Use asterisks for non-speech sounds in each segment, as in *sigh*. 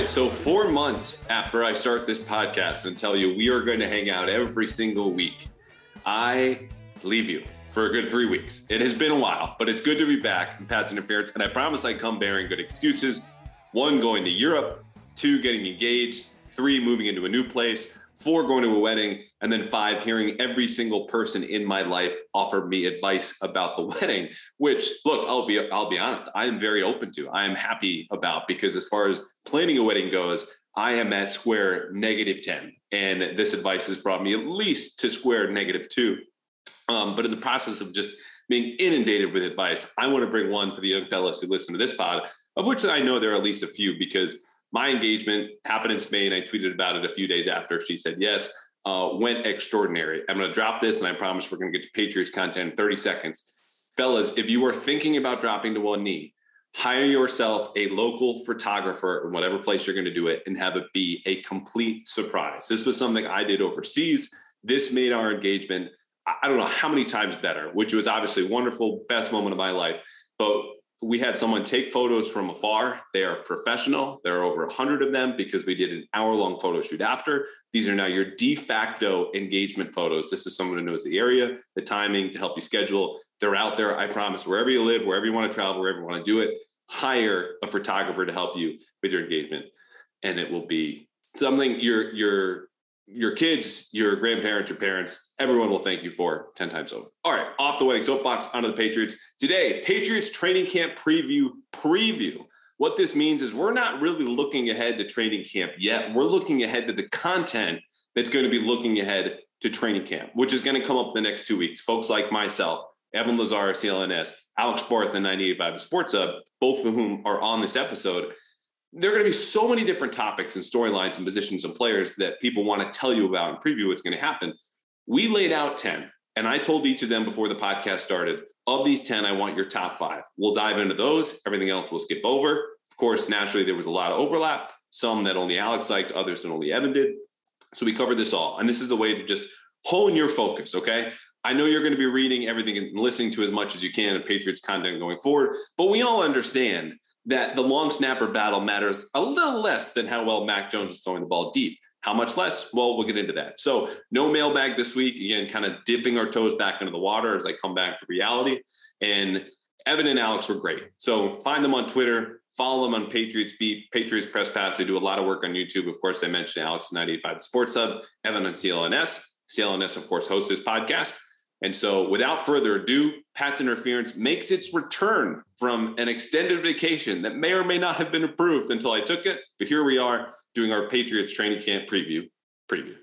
right. So, four months after I start this podcast and tell you we are going to hang out every single week, I leave you for a good three weeks. It has been a while, but it's good to be back in Pats Interference. And I promise I come bearing good excuses. One, going to Europe. Two, getting engaged. Three, moving into a new place four going to a wedding and then five hearing every single person in my life offer me advice about the *laughs* wedding which look i'll be i'll be honest i am very open to i am happy about because as far as planning a wedding goes i am at square negative 10 and this advice has brought me at least to square negative 2 um, but in the process of just being inundated with advice i want to bring one for the young fellows who listen to this pod of which i know there are at least a few because my engagement happened in Spain. I tweeted about it a few days after she said yes. Uh, went extraordinary. I'm going to drop this, and I promise we're going to get to Patriots content in 30 seconds. Fellas, if you are thinking about dropping to one knee, hire yourself a local photographer in whatever place you're going to do it and have it be a complete surprise. This was something I did overseas. This made our engagement, I don't know how many times better, which was obviously wonderful, best moment of my life. But we had someone take photos from afar. They are professional. There are over 100 of them because we did an hour long photo shoot after. These are now your de facto engagement photos. This is someone who knows the area, the timing to help you schedule. They're out there. I promise, wherever you live, wherever you want to travel, wherever you want to do it, hire a photographer to help you with your engagement. And it will be something you're, you're, your kids, your grandparents, your parents, everyone will thank you for 10 times over. All right, off the wedding soapbox, onto the Patriots. Today, Patriots training camp preview preview. What this means is we're not really looking ahead to training camp yet. We're looking ahead to the content that's going to be looking ahead to training camp, which is going to come up in the next two weeks. Folks like myself, Evan Lazar, CLNS, Alex Barth, and 985 The Sports Hub, both of whom are on this episode, there are going to be so many different topics and storylines and positions and players that people want to tell you about and preview what's going to happen. We laid out 10, and I told each of them before the podcast started of these 10, I want your top five. We'll dive into those. Everything else we'll skip over. Of course, naturally, there was a lot of overlap, some that only Alex liked, others that only Evan did. So we covered this all. And this is a way to just hone your focus, okay? I know you're going to be reading everything and listening to as much as you can of Patriots content going forward, but we all understand that the long snapper battle matters a little less than how well Mac Jones is throwing the ball deep. How much less? Well, we'll get into that. So, no mailbag this week. Again, kind of dipping our toes back into the water as I come back to reality. And Evan and Alex were great. So, find them on Twitter, follow them on Patriots Beat, Patriots Press Pass. They do a lot of work on YouTube. Of course, I mentioned Alex 985 Sports Hub, Evan on CLNS. CLNS, of course, hosts this podcast. And so, without further ado, Pats interference makes its return from an extended vacation that may or may not have been approved until I took it. But here we are doing our Patriots training camp preview. Preview.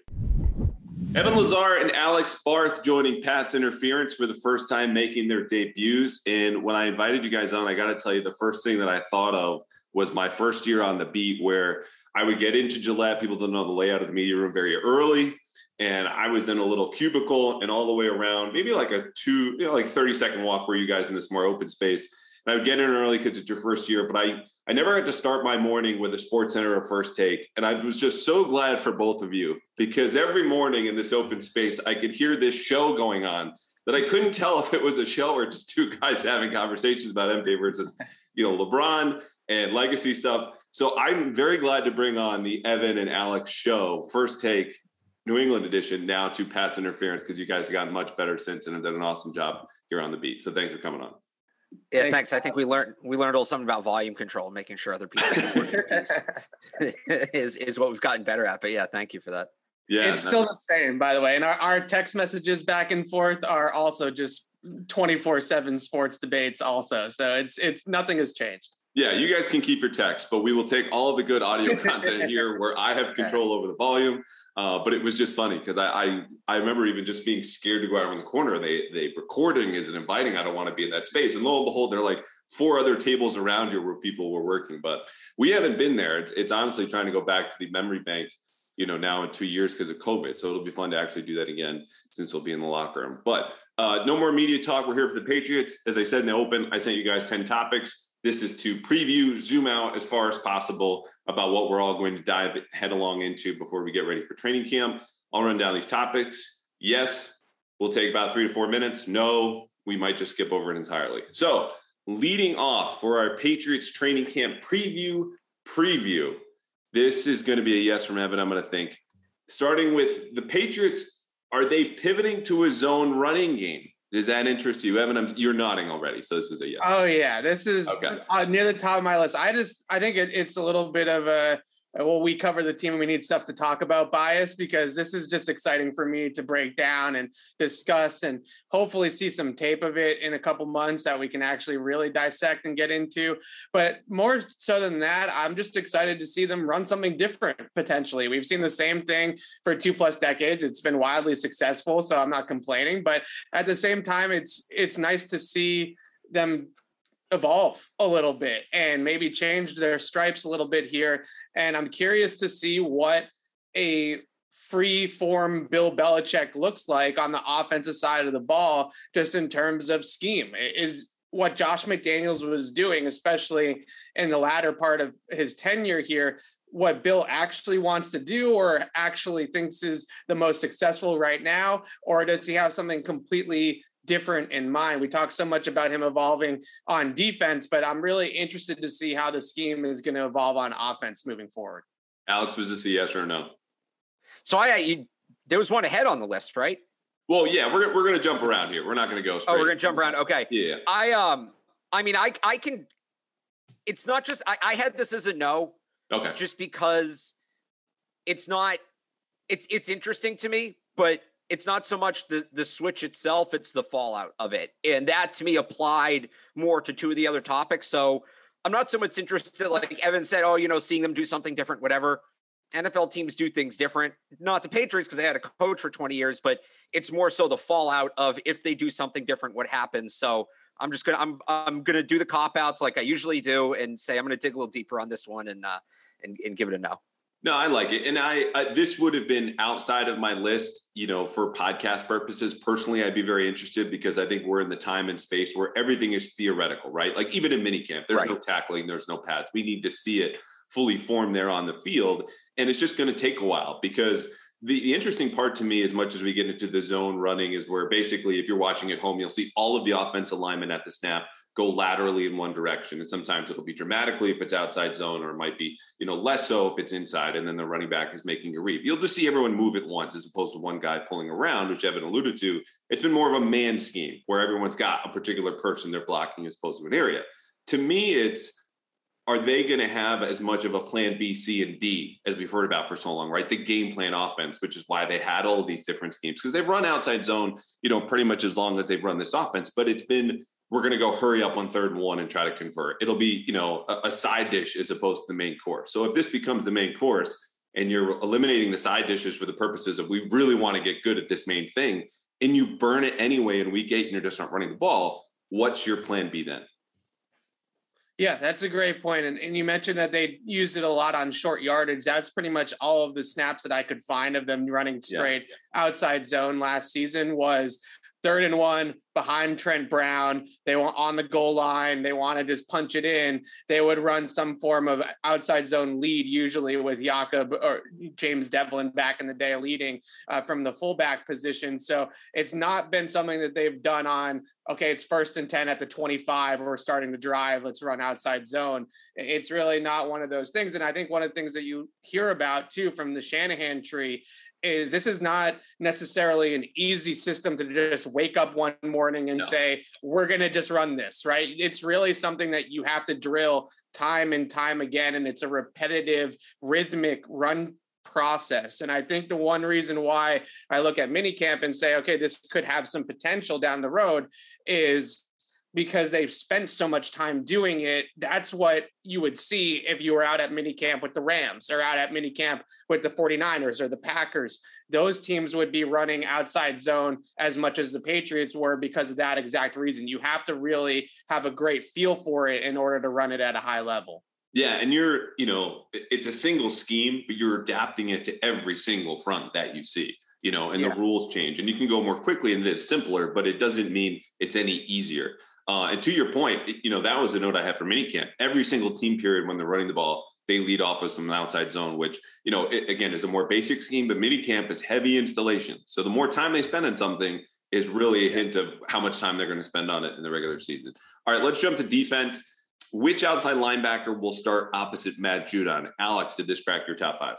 Evan Lazar and Alex Barth joining Pats interference for the first time, making their debuts. And when I invited you guys on, I got to tell you, the first thing that I thought of was my first year on the beat, where I would get into Gillette. People don't know the layout of the media room very early and I was in a little cubicle and all the way around, maybe like a two, you know, like 30 second walk where you guys in this more open space. And I would get in early because it's your first year, but I I never had to start my morning with a SportsCenter or First Take. And I was just so glad for both of you because every morning in this open space, I could hear this show going on that I couldn't tell if it was a show or just two guys having conversations about NBA versus, you know, LeBron and legacy stuff. So I'm very glad to bring on the Evan and Alex show, First Take, New England edition now to Pats interference because you guys have gotten much better since and have done an awesome job here on the beat. So thanks for coming on. Yeah, thanks. thanks. I think we learned we learned a little something about volume control, making sure other people *laughs* *laughs* is is what we've gotten better at. But yeah, thank you for that. Yeah, it's still the same, by the way. And our, our text messages back and forth are also just 24-7 sports debates also. So it's it's nothing has changed. Yeah, you guys can keep your text, but we will take all of the good audio content here where I have control over the volume. Uh, but it was just funny because I, I, I remember even just being scared to go out in the corner. They they recording isn't inviting. I don't want to be in that space. And lo and behold, there are like four other tables around you where people were working. But we haven't been there. It's, it's honestly trying to go back to the memory bank. You know, now in two years because of COVID. So it'll be fun to actually do that again since we'll be in the locker room. But uh, no more media talk. We're here for the Patriots. As I said in the open, I sent you guys ten topics. This is to preview, zoom out as far as possible about what we're all going to dive headalong into before we get ready for training camp. I'll run down these topics. Yes, we'll take about three to four minutes. No, we might just skip over it entirely. So, leading off for our Patriots training camp preview, preview. This is going to be a yes from Evan. I'm going to think. Starting with the Patriots, are they pivoting to a zone running game? Does that interest you, Evan? I'm, you're nodding already, so this is a yes. Oh yeah, this is Okay. uh, near the top of my list. I just I think it, it's a little bit of a well, we cover the team and we need stuff to talk about bias because this is just exciting for me to break down and discuss and hopefully see some tape of it in a couple months that we can actually really dissect and get into. But more so than that, I'm just excited to see them run something different potentially. We've seen the same thing for two plus decades. It's been wildly successful, so I'm not complaining. But at the same time, it's it's nice to see them evolve a little bit and maybe change their stripes a little bit here. And I'm curious to see what a free form Bill Belichick looks like on the offensive side of the ball, just in terms of scheme. Is what Josh McDaniels was doing, especially in the latter part of his tenure here, what Bill actually wants to do or actually thinks is the most successful right now? Or does he have something completely different in mind? We talk so much about him evolving on defense, but I'm really interested to see how the scheme is going to evolve on offense moving forward. Alex, was this a yes or a no? So I, you, there was one ahead on the list, right? Well, yeah, we're we're gonna jump around here. We're not gonna go straight. Oh, we're gonna jump around. Okay. Yeah. I um, I mean, I I can. It's not just I, I had this as a no, Okay. just because it's not. It's it's interesting to me, but it's not so much the the switch itself; it's the fallout of it, and that to me applied more to two of the other topics. So I'm not so much interested, like Evan said, oh, you know, seeing them do something different, whatever. NFL teams do things different. Not the Patriots because they had a coach for 20 years, but it's more so the fallout of if they do something different, what happens. So I'm just gonna I'm I'm gonna do the cop outs like I usually do and say I'm gonna dig a little deeper on this one and uh and, and give it a no. No, I like it, and I, I this would have been outside of my list, you know, for podcast purposes. Personally, I'd be very interested because I think we're in the time and space where everything is theoretical, right? Like even in minicamp, there's Right. no tackling, there's no pads. We need to see it fully formed there on the field, and it's just going to take a while because the, the interesting part to me, as much as we get into the zone running, is where basically, if you're watching at home, you'll see all of the offensive linemen at the snap go laterally in one direction. And sometimes it'll be dramatically if it's outside zone, or it might be, you know, less so if it's inside, and then the running back is making a read. You'll just see everyone move at once as opposed to one guy pulling around, which Evan alluded to. It's been more of a man scheme where everyone's got a particular person they're blocking as opposed to an area. To me, it's are they going to have as much of a plan B, C, and D as we've heard about for so long, right? The game plan offense, which is why they had all these different schemes because they've run outside zone, you know, pretty much as long as they've run this offense. But it's been we're going to go hurry up on third and one and try to convert. It'll be you know a, a side dish as opposed to the main course. So if this becomes the main course and you're eliminating the side dishes for the purposes of we really want to get good at this main thing, and you burn it anyway in week eight and you're just not running the ball, what's your plan B then? Yeah, that's a great point. And, and you mentioned that they used it a lot on short yardage. That's pretty much all of the snaps that I could find of them running Yeah. straight outside zone last season was third and one behind Trent Brown. They were on the goal line. They want to just punch it in. They would run some form of outside zone lead, usually with Jakob or James Develin back in the day leading uh, from the fullback position. So it's not been something that they've done on, okay, it's first and 10 at the 25, we're starting the drive, let's run outside zone. It's really not one of those things. And I think one of the things that you hear about too from the Shanahan tree is this is not necessarily an easy system to just wake up one morning and No. say we're going to just run this right it's really something that you have to drill time and time again and it's a repetitive rhythmic run process and i think the one reason why i look at minicamp and say okay this could have some potential down the road is because they've spent so much time doing it. That's what you would see if you were out at minicamp with the Rams or out at minicamp with the 49ers or the Packers. Those teams would be running outside zone as much as the Patriots were because of that exact reason. You have to really have a great feel for it in order to run it at a high level. Yeah, and you're, you know, it's a single scheme, but you're adapting it to every single front that you see, you know, and Yeah. the rules change. And you can go more quickly and it's simpler, but it doesn't mean it's any easier. Uh, and to your point, you know, that was a note I had for minicamp. Every single team period when they're running the ball, they lead off with some outside zone, which, you know, it, again is a more basic scheme, but minicamp is heavy installation. So the more time they spend on something is really a hint of how much time they're going to spend on it in the regular season. All right, let's jump to defense which outside linebacker will start opposite Matt Judon? Alex, did this crack your top five?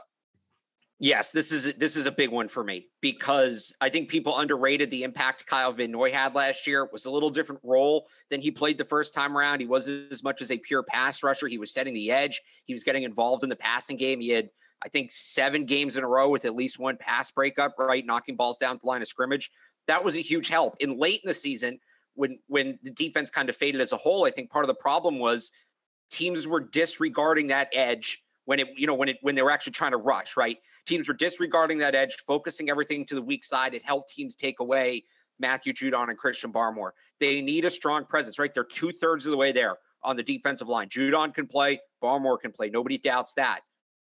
Yes, this is this is a big one for me because I think people underrated the impact Kyle Van Noy had last year. It was a little different role than he played the first time around. He wasn't as much as a pure pass rusher. He was setting the edge. He was getting involved in the passing game. He had, I think, seven games in a row with at least one pass breakup, right, knocking balls down the line of scrimmage. That was a huge help. In late in the season, when when the defense kind of faded as a whole, I think part of the problem was teams were disregarding that edge when it you know when it when they were actually trying to rush right? Teams were disregarding that edge focusing everything to the weak side. It helped teams take away matthew judon and christian barmore. They need a strong presence right? They're two-thirds of the way there on the defensive line. Judon can play barmore can play. Nobody doubts that.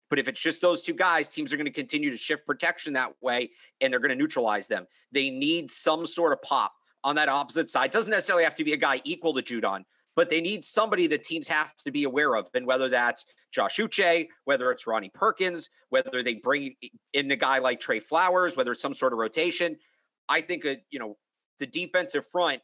But if it's just those two guys teams are going to continue to shift protection that way and they're going to neutralize them. They need some sort of pop on that opposite side. Doesn't necessarily have to be a guy equal to judon but they need somebody that teams have to be aware of. And whether that's Josh Uche, whether it's Ronnie Perkins, whether they bring in a guy like Trey Flowers, whether it's some sort of rotation, I think, a, you know, the defensive front,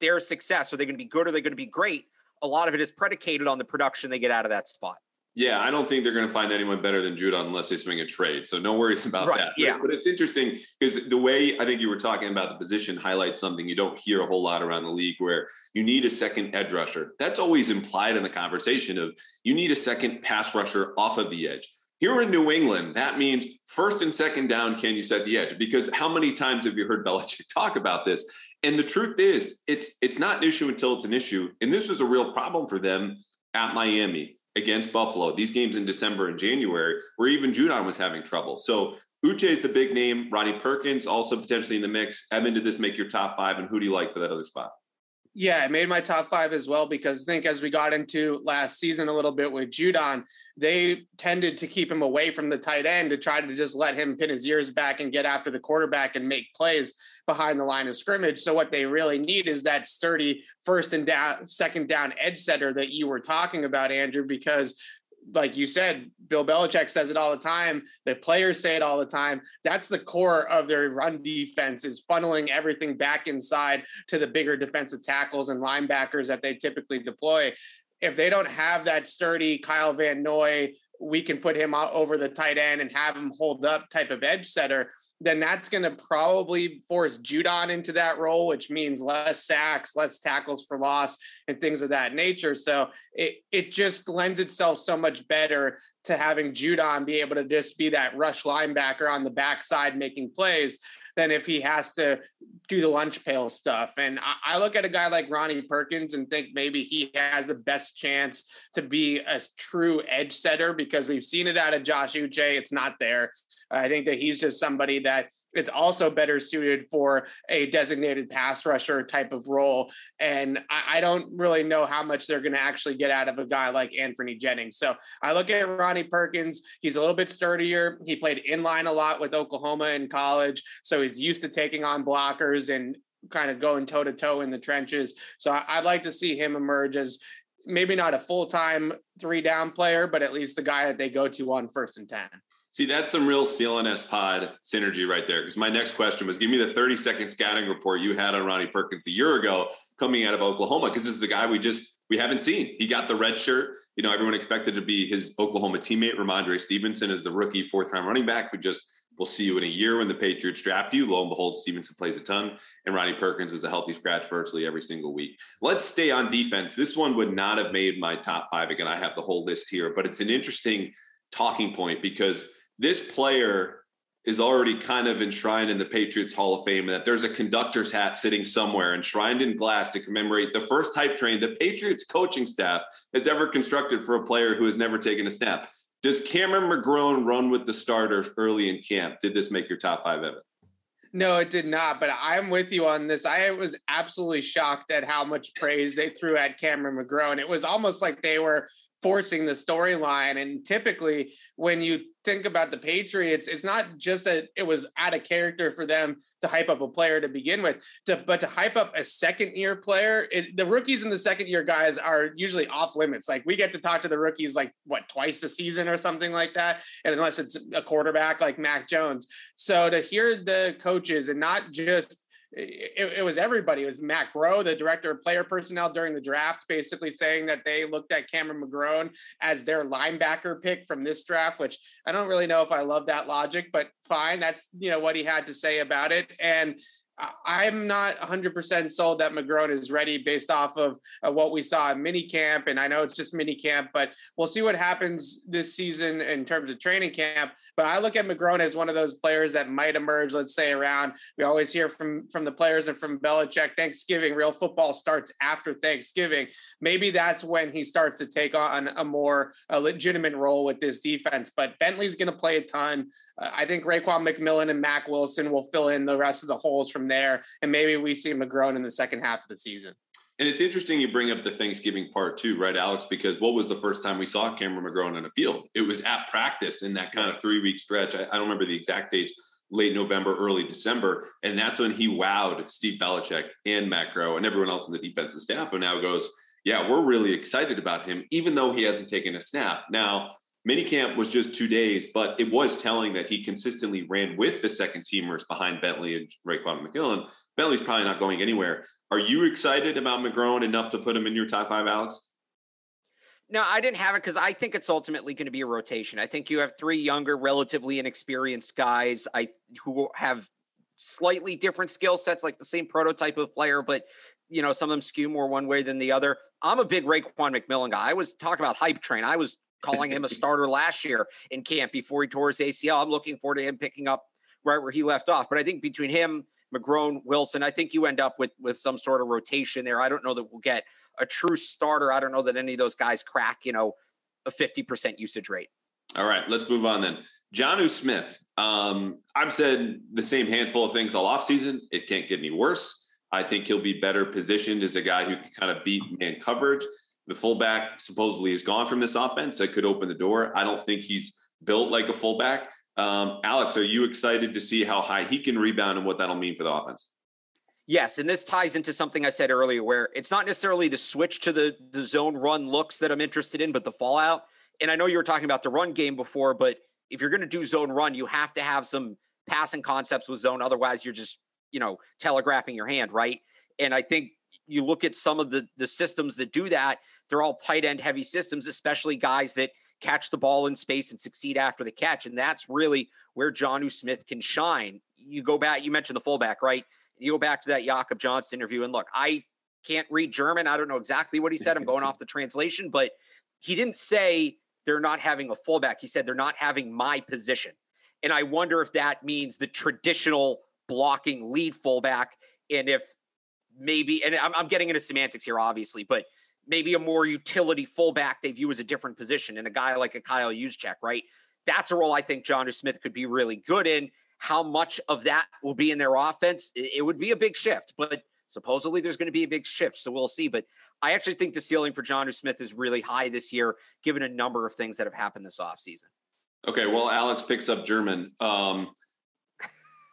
their success, are they going to be good? Are they going to be great? A lot of it is predicated on the production they get out of that spot. Yeah, I don't think they're going to find anyone better than Judon unless they swing a trade. So no worries *laughs* about right, that. Yeah. But, but it's interesting because the way I think you were talking about the position highlights something you don't hear a whole lot around the league where you need a second edge rusher. That's always implied in the conversation of you need a second pass rusher off of the edge. Here in New England, that means first and second down, can you set the edge? Because how many times have you heard Belichick *laughs* talk about this? And the truth is, it's it's not an issue until it's an issue. And this was a real problem for them at Miami against Buffalo, these games in December and January, where even Judon was having trouble. So Uche is the big name. Ronnie Perkins also potentially in the mix. Evan, did this make your top five? And who do you like for that other spot? Yeah, it made my top five as well because I think as we got into last season a little bit with Judon, they tended to keep him away from the tight end to try to just let him pin his ears back and get after the quarterback and make plays behind the line of scrimmage. So what they really need is that sturdy first and down, second down edge setter that you were talking about, Andrew, because like you said, Bill Belichick says it all the time. The players say it all the time. That's the core of their run defense is funneling everything back inside to the bigger defensive tackles and linebackers that they typically deploy. If they don't have that sturdy Kyle Van Noy, we can put him out over the tight end and have him hold up type of edge setter then that's going to probably force Judon into that role, which means less sacks, less tackles for loss, and things of that nature. So it it just lends itself so much better to having Judon be able to just be that rush linebacker on the backside making plays than if he has to do the lunch pail stuff. And I, I, look at a guy like Ronnie Perkins and think maybe he has the best chance to be a true edge setter because we've seen it out of Josh Uche. It's not there. I think that he's just somebody that is also better suited for a designated pass rusher type of role. And I, I don't really know how much they're going to actually get out of a guy like Anfernee Jennings. So I look at Ronnie Perkins. He's a little bit sturdier. He played in line a lot with Oklahoma in college. So he's used to taking on blockers and kind of going toe to toe in the trenches. So I'd like to see him emerge as maybe not a full time three down player, but at least the guy that they go to on first and 10. See, that's some real CLNS pod synergy right there. Because my next question was give me the 30 second scouting report you had on Ronnie Perkins a year ago coming out of Oklahoma. Because this is a guy we just we haven't seen. He got the red shirt. You know, everyone expected to be his Oklahoma teammate, Rhamondre Stevenson, is the rookie fourth round running back who just we'll see you in a year when the Patriots draft you. Lo and behold, Stevenson plays a ton, and Ronnie Perkins was a healthy scratch virtually every single week. Let's stay on defense. This one would not have made my top five. Again, I have the whole list here, but it's an interesting talking point because this player is already kind of enshrined in the Patriots Hall of Fame, and that there's a conductor's hat sitting somewhere enshrined in glass to commemorate the first hype train the Patriots coaching staff has ever constructed for a player who has never taken a snap. Does Cameron McGrone run with the starters early in camp? Did this make your top five, Evan? No, it did not. But I'm with you on this. I was absolutely shocked at how much praise they threw at Cameron McGrone. It was almost like they were forcing the storyline. And typically, when you think about the Patriots, it's not just that it was out of character for them to hype up a player to begin with, to, but to hype up a second year player. It, the rookies and the second year guys are usually off limits. Like we get to talk to the rookies like what twice a season or something like that, and unless it's a quarterback like Mac Jones. So to hear the coaches and not just it, it, was everybody. It was Matt Groh, the director of player personnel during the draft, basically saying that they looked at Cameron McGrone as their linebacker pick from this draft, which I don't really know if I love that logic, but fine. That's, you know, what he had to say about it. And I'm not 100% sold that McGrone is ready based off of uh, what we saw in mini camp. And I know it's just mini camp, but we'll see what happens this season in terms of training camp. But I look at McGrone as one of those players that might emerge, let's say, around. We always hear from, from the players and from Belichick Thanksgiving, real football starts after Thanksgiving. Maybe that's when he starts to take on a more a legitimate role with this defense. But Bentley's going to play a ton. I think Raekwon McMillan and Mack Wilson will fill in the rest of the holes from there, and maybe we see McGrone in the second half of the season. And it's interesting you bring up the Thanksgiving part too, right, Alex? Because what was the first time we saw Cameron McGrone in a field? It was at practice in that kind of three week stretch. I, I don't remember the exact dates, late November, early December. And that's when he wowed Steve Belichick and Matt Groh and everyone else in the defensive staff who now goes, Yeah, we're really excited about him, even though he hasn't taken a snap. Now, minicamp was just two days, but it was telling that he consistently ran with the second teamers behind Bentley and Raekwon McMillan. Bentley's probably not going anywhere. Are you excited about McGrone enough to put him in your top five, Alex? No, I didn't have it because I think it's ultimately going to be a rotation. I think you have three younger, relatively inexperienced guys I who have slightly different skill sets, like the same prototype of player, but you know, some of them skew more one way than the other. I'm a big Raekwon McMillan guy. I was talking about hype train. I was calling him a starter last year in camp before he tore his ACL. I'm looking forward to him picking up right where he left off. But I think between him, McGrone, Wilson, I think you end up with with some sort of rotation there. I don't know that we'll get a true starter. I don't know that any of those guys crack, you know, a 50% usage rate. All right, let's move on then. Jonnu Smith. Um, I've said the same handful of things all offseason. It can't get any worse. I think he'll be better positioned as a guy who can kind of beat man coverage. The fullback supposedly is gone from this offense. That could open the door. I don't think he's built like a fullback. Um, Alex, are you excited to see how high he can rebound and what that'll mean for the offense? Yes, and this ties into something I said earlier, where it's not necessarily the switch to the the zone run looks that I'm interested in, but the fallout. And I know you were talking about the run game before, but if you're going to do zone run, you have to have some passing concepts with zone. Otherwise, you're just you know telegraphing your hand, right? And I think you look at some of the the systems that do that they're all tight end heavy systems especially guys that catch the ball in space and succeed after the catch. And that's really where Jonnu Smith can shine. You go back you mentioned the fullback right? You go back to that Jakob Johnson interview and look I can't read German. I don't know exactly what he said. I'm going *laughs* off the translation but he didn't say they're not having a fullback. He said they're not having my position. And I wonder if that means the traditional blocking lead fullback and if maybe, and I'm, I'm getting into semantics here, obviously, but maybe a more utility fullback they view as a different position and a guy like a Kyle Juszczyk, right? That's a role I think Jonnu Smith could be really good in. How much of that will be in their offense? It, would be a big shift, but supposedly there's going to be a big shift. So we'll see. But I actually think the ceiling for Jonnu Smith is really high this year, given a number of things that have happened this offseason. Okay. Well, Alex picks up German. Um,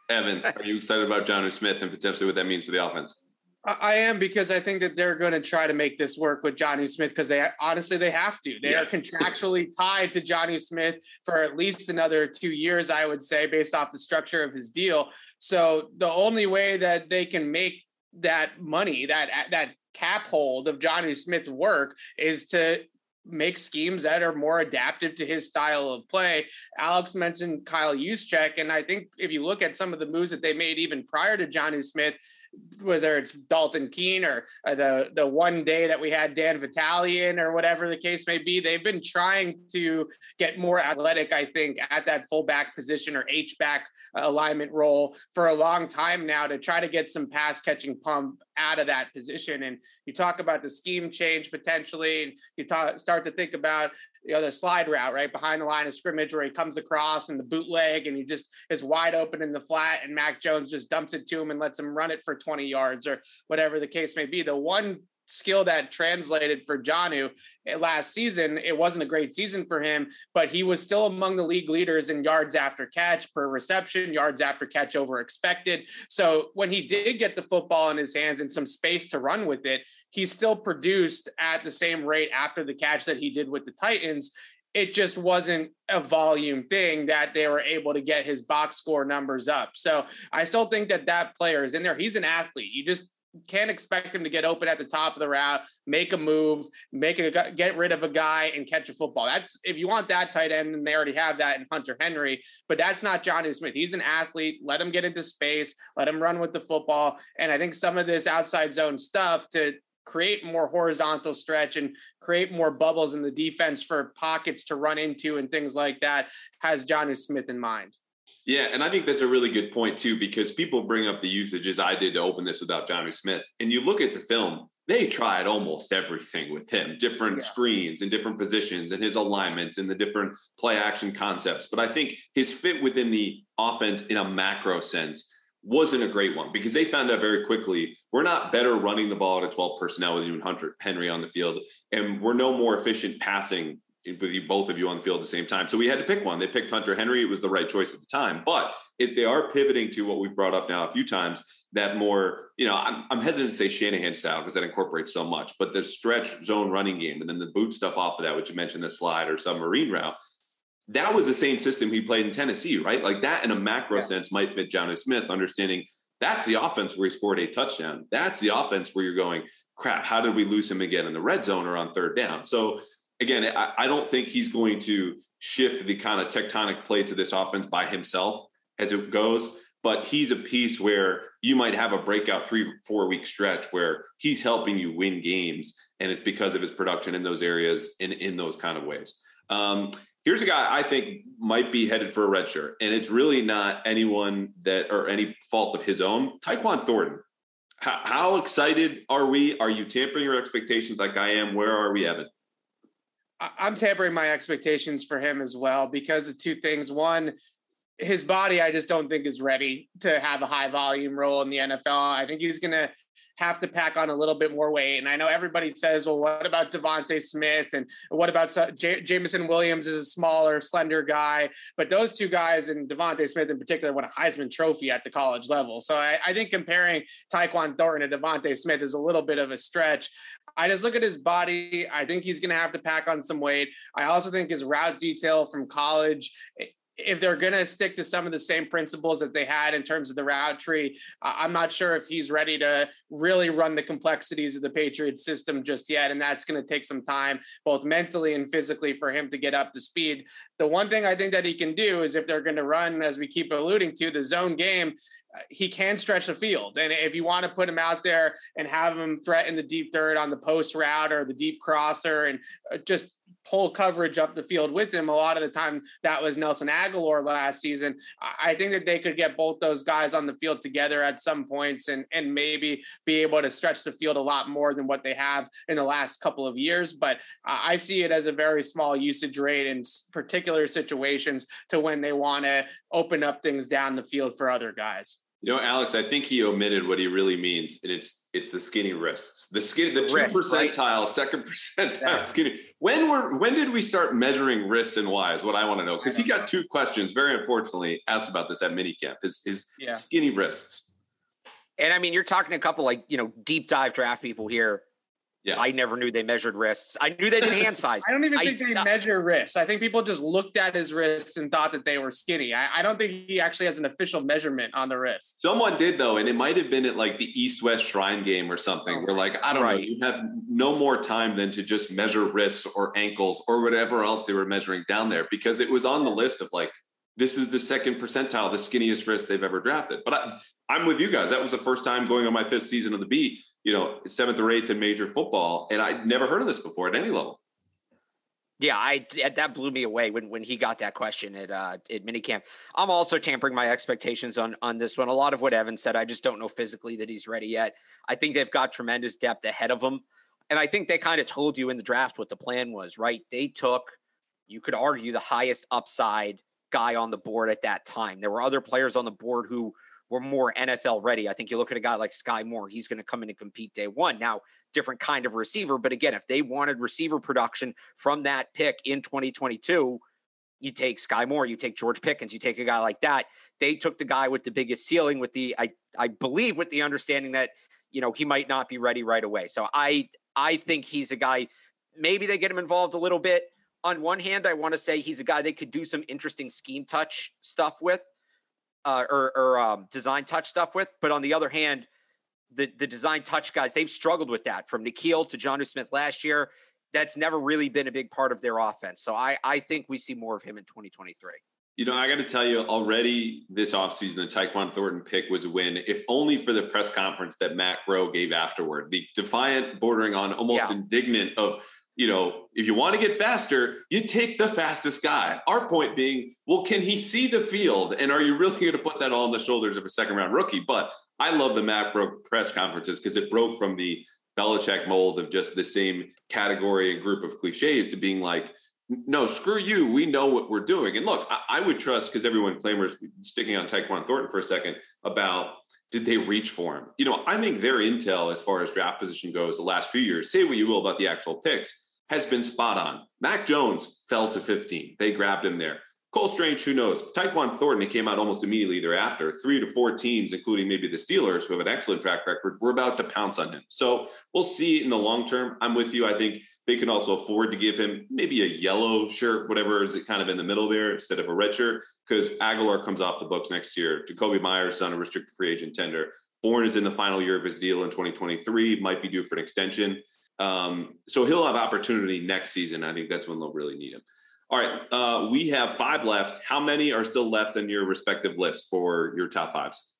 Evan, *laughs* are you excited about Jonnu Smith and potentially what that means for the offense? I am because I think that they're going to try to make this work with Jonnu Smith because they honestly they have to. They yes. are contractually tied to Jonnu Smith for at least another two years, I would say, based off the structure of his deal. So the only way that they can make that money, that that cap hold of Jonnu Smith work, is to make schemes that are more adaptive to his style of play. Alex mentioned Kyle Juszczyk, and I think if you look at some of the moves that they made even prior to Jonnu Smith, whether it's Dalton Keene or, or, the the one day that we had Dan Vitalian or whatever the case may be, they've been trying to get more athletic. I think at that fullback position or H back uh, alignment role for a long time now to try to get some pass catching pump out of that position. And you talk about the scheme change potentially, and you talk, start to think about you know, the slide route right behind the line of scrimmage where he comes across and the bootleg and he just is wide open in the flat and Mac Jones just dumps it to him and lets him run it for 20 yards or whatever the case may be. The one skill that translated for Jonnu eh, last season. It wasn't a great season for him, but he was still among the league leaders in yards after catch per reception, yards after catch over expected. So when he did get the football in his hands and some space to run with it, he still produced at the same rate after the catch that he did with the Titans. it just wasn't a volume thing that they were able to get his box score numbers up. So I still think that that player is in there. He's an athlete. You just can't expect him to get open at the top of the route, make a move, make a get rid of a guy and catch a football. That's if you want that tight end, and they already have that in Hunter Henry. But that's not Jonnu Smith. He's an athlete. Let him get into space. Let him run with the football. And I think some of this outside zone stuff to create more horizontal stretch and create more bubbles in the defense for pockets to run into and things like that has Jonnu Smith in mind. Yeah, and I think that's a really good point too, because people bring up the usage as I did to open this without Jonnu Smith. And you look at the film, they tried almost everything with him, different yeah. screens and different positions and his alignments and the different play action concepts. But I think his fit within the offense in a macro sense wasn't a great one because they found out very quickly we're not better running the ball at a 12 personnel with you and Hunter Henry on the field, and we're no more efficient passing with you both of you on the field at the same time. So we had to pick one. They picked Hunter Henry. It was the right choice at the time. But if they are pivoting to what we've brought up now a few times, that more, you know, I'm, I'm hesitant to say Shanahan style because that incorporates so much, but the stretch zone running game and then the boot stuff off of that, which you mentioned the slide or submarine route, that was the same system he played in Tennessee, right? Like that in a macro yeah. sense might fit Jonnu Smith, understanding that's the offense where he scored a touchdown. That's the offense where you're going, crap, how did we lose him again in the red zone or on third down? So again, I, I don't think he's going to shift the kind of tectonic plate to this offense by himself as it goes. But he's a piece where you might have a breakout three, four week stretch where he's helping you win games. And it's because of his production in those areas and in those kind of ways. Um, here's a guy I think might be headed for a red shirt, and it's really not anyone that or any fault of his own. Tyquan Thornton. How, how excited are we? Are you tampering your expectations like I am? Where are we, Evan? I'm tampering my expectations for him as well because of two things. One, his body, I just don't think is ready to have a high volume role in the NFL. I think he's going to have to pack on a little bit more weight. And I know everybody says, well, what about DeVonta Smith? And what about J- Jameson Williams is a smaller, slender guy. But those two guys and DeVonta Smith in particular won a Heisman trophy at the college level. So I, I think comparing Tyquan Thornton to DeVonta Smith is a little bit of a stretch. I just look at his body. I think he's going to have to pack on some weight. I also think his route detail from college if they're going to stick to some of the same principles that they had in terms of the route tree, I'm not sure if he's ready to really run the complexities of the Patriots system just yet. And that's going to take some time, both mentally and physically, for him to get up to speed. The one thing I think that he can do is if they're going to run, as we keep alluding to, the zone game, he can stretch the field. And if you want to put him out there and have him threaten the deep third on the post route or the deep crosser and uh, just pull coverage up the field with him, a lot of the time that was Nelson Agholor last season. I think that they could get both those guys on the field together at some points and, and maybe be able to stretch the field a lot more than what they have in the last couple of years. But I see it as a very small usage rate in particular situations to when they want to open up things down the field for other guys. You know, Alex, I think he omitted what he really means, and it's it's the skinny wrists, the skinny, the two percentile, right? second percentile yeah. skinny. When were when did we start measuring wrists and why? Is what I want to know because he got know. two questions. Very unfortunately, asked about this at minicamp. His his yeah. skinny wrists. And I mean, you're talking a couple like you know deep dive draft people here yeah. I never knew they measured wrists. I knew they did hand *laughs* size. I don't even think I, they uh, measure wrists. I think people just looked at his wrists and thought that they were skinny. I, I, don't think he actually has an official measurement on the wrist. Someone did though, and it might have been at like the East West Shrine game or something. Oh, where like I don't right. know, you have no more time than to just measure wrists or ankles or whatever else they were measuring down there because it was on the list of like this is the second percentile, the skinniest wrist they've ever drafted. But I, I'm with you guys. That was the first time going on my fifth season of the beat you know, seventh or eighth in major football. And I'd never heard of this before at any level. Yeah, I that blew me away when when he got that question at uh at minicamp. I'm also tampering my expectations on on this one. A lot of what Evan said, I just don't know physically that he's ready yet. I think they've got tremendous depth ahead of them. And I think they kind of told you in the draft what the plan was, right? They took, you could argue, the highest upside guy on the board at that time. There were other players on the board who were more NFL ready. I think you look at a guy like Skyy Moore, he's going to come in and compete day one. Now, different kind of receiver, but again, if they wanted receiver production from that pick in 2022, you take Skyy Moore, you take George Pickens, you take a guy like that. They took the guy with the biggest ceiling with the I I believe with the understanding that you know he might not be ready right away. So I I think he's a guy maybe they get him involved a little bit on one hand, I want to say he's a guy they could do some interesting scheme touch stuff with, uh, or, or um, design touch stuff with. But on the other hand, the the design touch guys they've struggled with that from N'Keal to Jonnu Smith last year. That's never really been a big part of their offense. So I I think we see more of him in 2023. You know, I got to tell you already this offseason, the Tyquan Thornton pick was a win, if only for the press conference that Matt Groh gave afterward. The defiant, bordering on almost yeah. indignant of, you know, if you want to get faster, you take the fastest guy. Our point being, well, can he see the field? And are you really going to put that all on the shoulders of a second round rookie? But I love the Matt Groh press conferences because it broke from the Belichick mold of just the same category and group of cliches to being like, no, screw you. We know what we're doing. And look, I, I would trust because everyone clamors, sticking on Tyquan Thornton for a second, about did they reach for him? You know, I think their intel as far as draft position goes the last few years, say what you will about the actual picks, has been spot on. Mac Jones fell to 15. They grabbed him there. Cole Strange, who knows? Tyquan Thornton, he came out almost immediately thereafter. Three to four teams, including maybe the Steelers, who have an excellent track record, were about to pounce on him. So we'll see in the long term. I'm with you. I think they can also afford to give him maybe a yellow shirt, whatever is it kind of in the middle there instead of a red shirt, because Agholor comes off the books next year. Jakobi Meyers on a restricted free agent tender. Bourne is in the final year of his deal in 2023, might be due for an extension. Um, so he'll have opportunity next season. I think that's when they'll really need him. All right, uh, we have five left. How many are still left on your respective list for your top fives?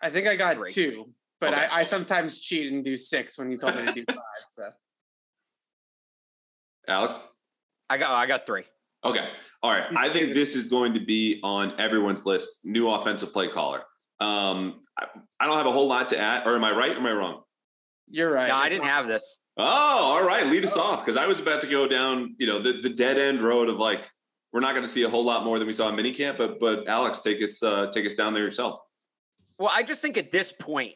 I think I got Great. two, but okay. I, I, sometimes cheat and do six when you told me to do *laughs* five. So. Alex? I got I got three. Okay. All right. I think this is going to be on everyone's list. New offensive play caller. Um, I, I don't have a whole lot to add. Or am I right? Or am I wrong? You're right. No, I didn't have this. Oh, all right. Lead us oh. off because I was about to go down, you know, the, the dead end road of like we're not going to see a whole lot more than we saw in minicamp. But but Alex, take us uh, take us down there yourself. Well, I just think at this point,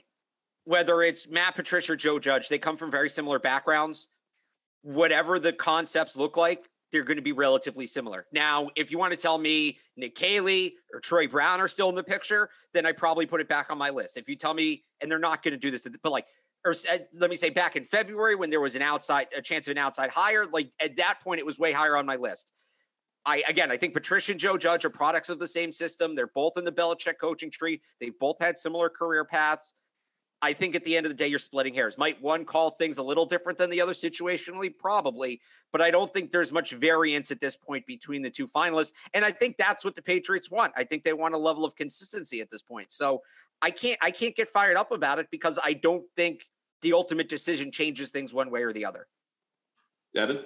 whether it's Matt Patricia or Joe Judge, they come from very similar backgrounds whatever the concepts look like, they're going to be relatively similar. Now, if you want to tell me Nick Caley or Troy Brown are still in the picture, then I probably put it back on my list. If you tell me, and they're not going to do this, but like, or eh, let me say back in February when there was an outside, a chance of an outside hire, like at that point, it was way higher on my list. I again, I think Patricia and Joe Judge are products of the same system. They're both in the Belichick coaching tree. They've both had similar career paths. I think at the end of the day, you're splitting hairs. Might one call things a little different than the other situationally? Probably. But I don't think there's much variance at this point between the two finalists. And I think that's what the Patriots want. I think they want a level of consistency at this point. So I can't I can't get fired up about it because I don't think the ultimate decision changes things one way or the other. Devin?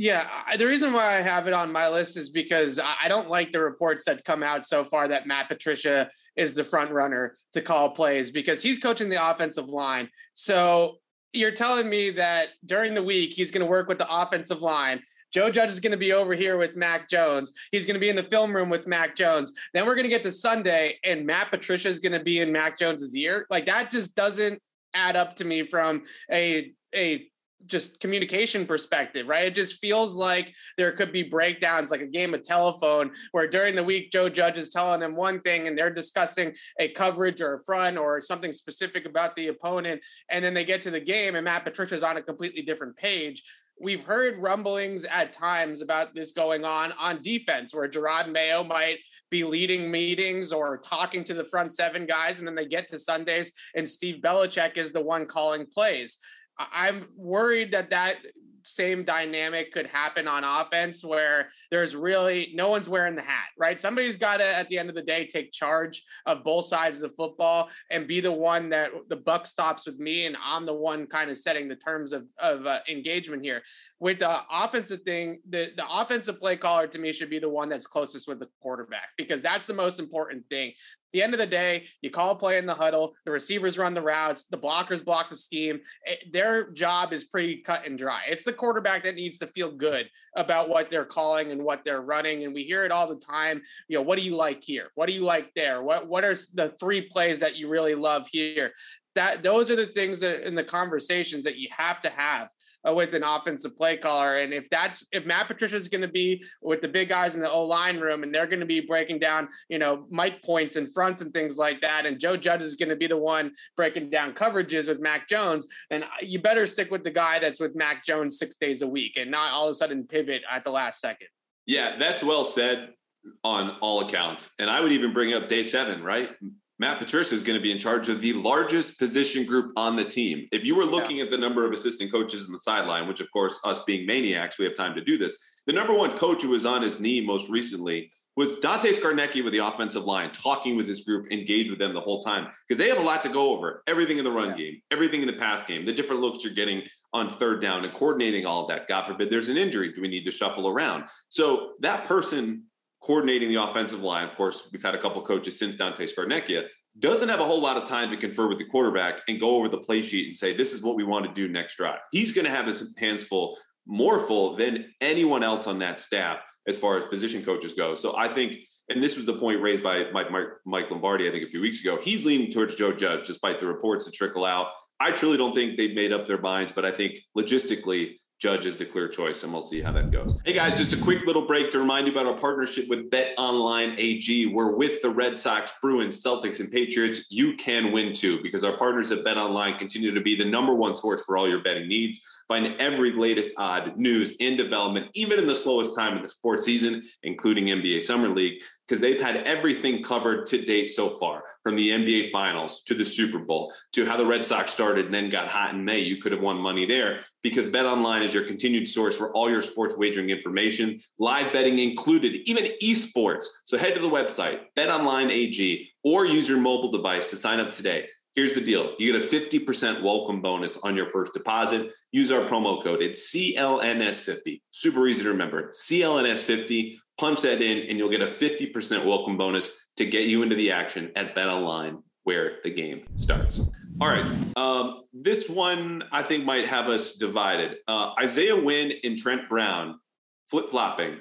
Yeah, the reason why I have it on my list is because I don't like the reports that come out so far that Matt Patricia is the front runner to call plays because he's coaching the offensive line. So you're telling me that during the week he's going to work with the offensive line. Joe Judge is going to be over here with Mac Jones. He's going to be in the film room with Mac Jones. Then we're going to get to Sunday and Matt Patricia is going to be in Mac Jones's ear. Like that just doesn't add up to me from a a just communication perspective, right? It just feels like there could be breakdowns, like a game of telephone, where during the week Joe Judge is telling them one thing and they're discussing a coverage or a front or something specific about the opponent, and then they get to the game and Matt Patricia's on a completely different page. We've heard rumblings at times about this going on on defense, where Jerod Mayo might be leading meetings or talking to the front seven guys, and then they get to Sundays and Steve Belichick is the one calling plays. I'm worried that that same dynamic could happen on offense where there's really no one's wearing the hat, right? Somebody's got to, at the end of the day, take charge of both sides of the football and be the one that the buck stops with me, and I'm the one kind of setting the terms of of uh, engagement here. With the offensive thing, the the offensive play caller to me should be the one that's closest with the quarterback because that's the most important thing the end of the day, you call play in the huddle, the receivers run the routes, the blockers block the scheme. Eh, their job is pretty cut and dry. It's the quarterback that needs to feel good about what they're calling and what they're running. And we hear it all the time. You know, what do you like here? What do you like there? What what are the three plays that you really love here? That those are the things that in the conversations that you have to have uh, with an offensive play caller. And if that's if Matt Patricia is going to be with the big guys in the O line room and they're going to be breaking down, you know, Mike points and fronts and things like that, and Joe Judge is going to be the one breaking down coverages with Mac Jones, then you better stick with the guy that's with Mac Jones six days a week and not all of a sudden pivot at the last second. Yeah, that's well said on all accounts. And I would even bring up day seven, right? Matt Patricia is going to be in charge of the largest position group on the team. If you were looking yeah. at the number of assistant coaches in the sideline, which of course, us being maniacs, we have time to do this. The number one coach who was on his knee most recently was Dante Scarnecchia with the offensive line, talking with his group, engaged with them the whole time because they have a lot to go over. Everything in the run yeah. game, everything in the pass game, the different looks you're getting on third down, and coordinating all of that. God forbid there's an injury. Do we need to shuffle around? So that person coordinating the offensive line, of course, we've had a couple coaches since Dante Scarnecchia, doesn't have a whole lot of time to confer with the quarterback and go over the play sheet and say, this is what we want to do next drive. He's going to have his hands full, more full than anyone else on that staff as far as position coaches go. So I think, and this was the point raised by Mike, Mike, Mike Lombardi, I think a few weeks ago, he's leaning towards Joe Judge, despite the reports that trickle out. I truly don't think they've made up their minds, but I think logistically, Judge is the clear choice, and we'll see how that goes. Hey guys, just a quick little break to remind you about our partnership with Bet Online AG. We're with the Red Sox, Bruins, Celtics, and Patriots. You can win too because our partners at Bet Online continue to be the number one source for all your betting needs. Find every latest odd news in development, even in the slowest time of the sports season, including NBA Summer League, because they've had everything covered to date so far, from the NBA Finals to the Super Bowl to how the Red Sox started and then got hot in May. You could have won money there because Bet Online is your continued source for all your sports wagering information, live betting included, even esports. So head to the website, Bet Online AG, or use your mobile device to sign up today. Here's the deal you get a 50% welcome bonus on your first deposit. Use our promo code. It's CLNS50. Super easy to remember. CLNS50. Punch that in, and you'll get a 50% welcome bonus to get you into the action at Bet Online, where the game starts. All right. Um, this one I think might have us divided. Uh, Isaiah Wynn and Trent Brown flip flopping.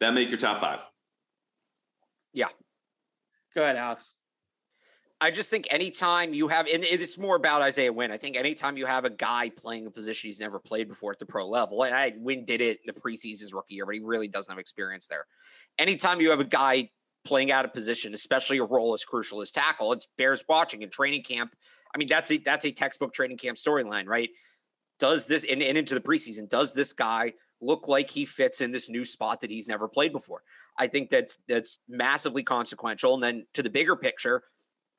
That make your top five? Yeah. Go ahead, Alex. I just think anytime you have, and it's more about Isaiah Wynn. I think anytime you have a guy playing a position he's never played before at the pro level, and I Wynn did it in the preseason's rookie year, but he really doesn't have experience there. Anytime you have a guy playing out of position, especially a role as crucial as tackle, it bears watching in training camp. I mean, that's a that's a textbook training camp storyline, right? Does this and, and into the preseason, does this guy look like he fits in this new spot that he's never played before? I think that's that's massively consequential. And then to the bigger picture,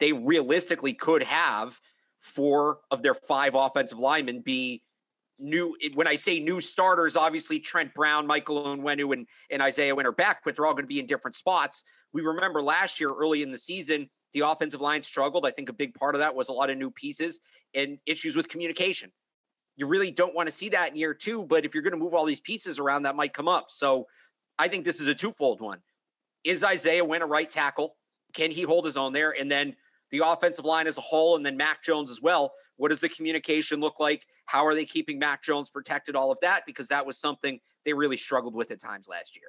they realistically could have four of their five offensive linemen be new. When I say new starters, obviously Trent Brown, Michael Onwenu, and, and Isaiah Winter back, but they're all going to be in different spots. We remember last year, early in the season, the offensive line struggled. I think a big part of that was a lot of new pieces and issues with communication. You really don't want to see that in year two, but if you're going to move all these pieces around, that might come up. So I think this is a twofold one. Is Isaiah Wynn a right tackle? Can he hold his own there? And then the offensive line as a whole, and then Mac Jones as well. What does the communication look like? How are they keeping Mac Jones protected? All of that, because that was something they really struggled with at times last year.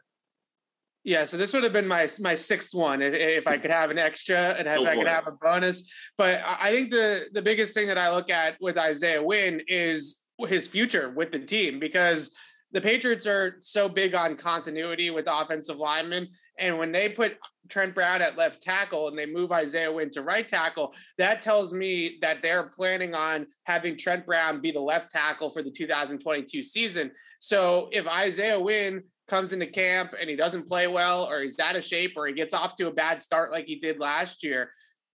Yeah, so this would have been my my sixth one if, if I could have an extra and if I could have a bonus. But I think the the biggest thing that I look at with Isaiah Wynn is his future with the team because the Patriots are so big on continuity with offensive linemen. And when they put Trent Brown at left tackle and they move Isaiah Wynn to right tackle, that tells me that they're planning on having Trent Brown be the left tackle for the 2022 season. So if Isaiah Wynn comes into camp and he doesn't play well, or he's out of shape, or he gets off to a bad start like he did last year,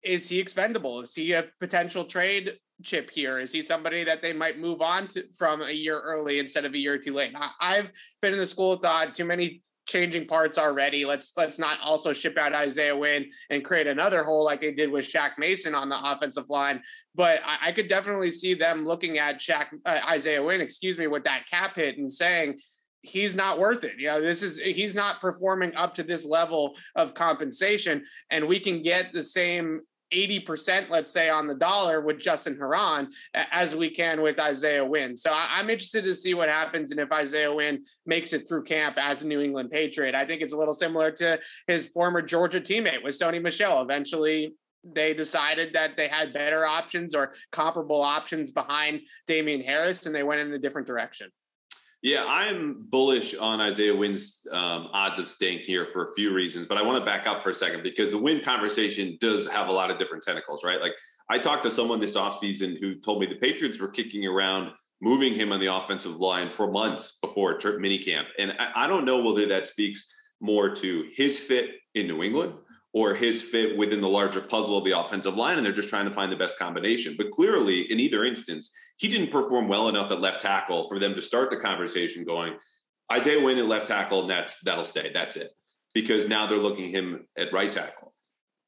is he expendable? Is he a potential trade chip here? Is he somebody that they might move on to from a year early instead of a year too late? I, have been in the school of thought too many changing parts already. Let's let's not also ship out Isaiah Wynn and create another hole like they did with Shaq Mason on the offensive line. But I, I could definitely see them looking at Shaq uh, Isaiah Wynn, excuse me, with that cap hit and saying he's not worth it. You know, this is he's not performing up to this level of compensation, and we can get the same 80%, let's say, on the dollar with Justin Herron as we can with Isaiah Wynn. So I, am interested to see what happens and if Isaiah Wynn makes it through camp as a New England Patriot. I think it's a little similar to his former Georgia teammate with Sony Michel. Eventually, they decided that they had better options or comparable options behind Damien Harris and they went in a different direction. Yeah, I'm bullish on Isaiah Wynn's um, odds of staying here for a few reasons, but I want to back up for a second because the Wynn conversation does have a lot of different tentacles, right? Like I talked to someone this offseason who told me the Patriots were kicking around moving him on the offensive line for months before trip minicamp. And I, I don't know whether that speaks more to his fit in New England or his fit within the larger puzzle of the offensive line, and they're just trying to find the best combination. But clearly, in either instance, he didn't perform well enough at left tackle for them to start the conversation going, Isaiah Wynn at left tackle, and that's that'll stay. That's it. Because now they're looking him at right tackle.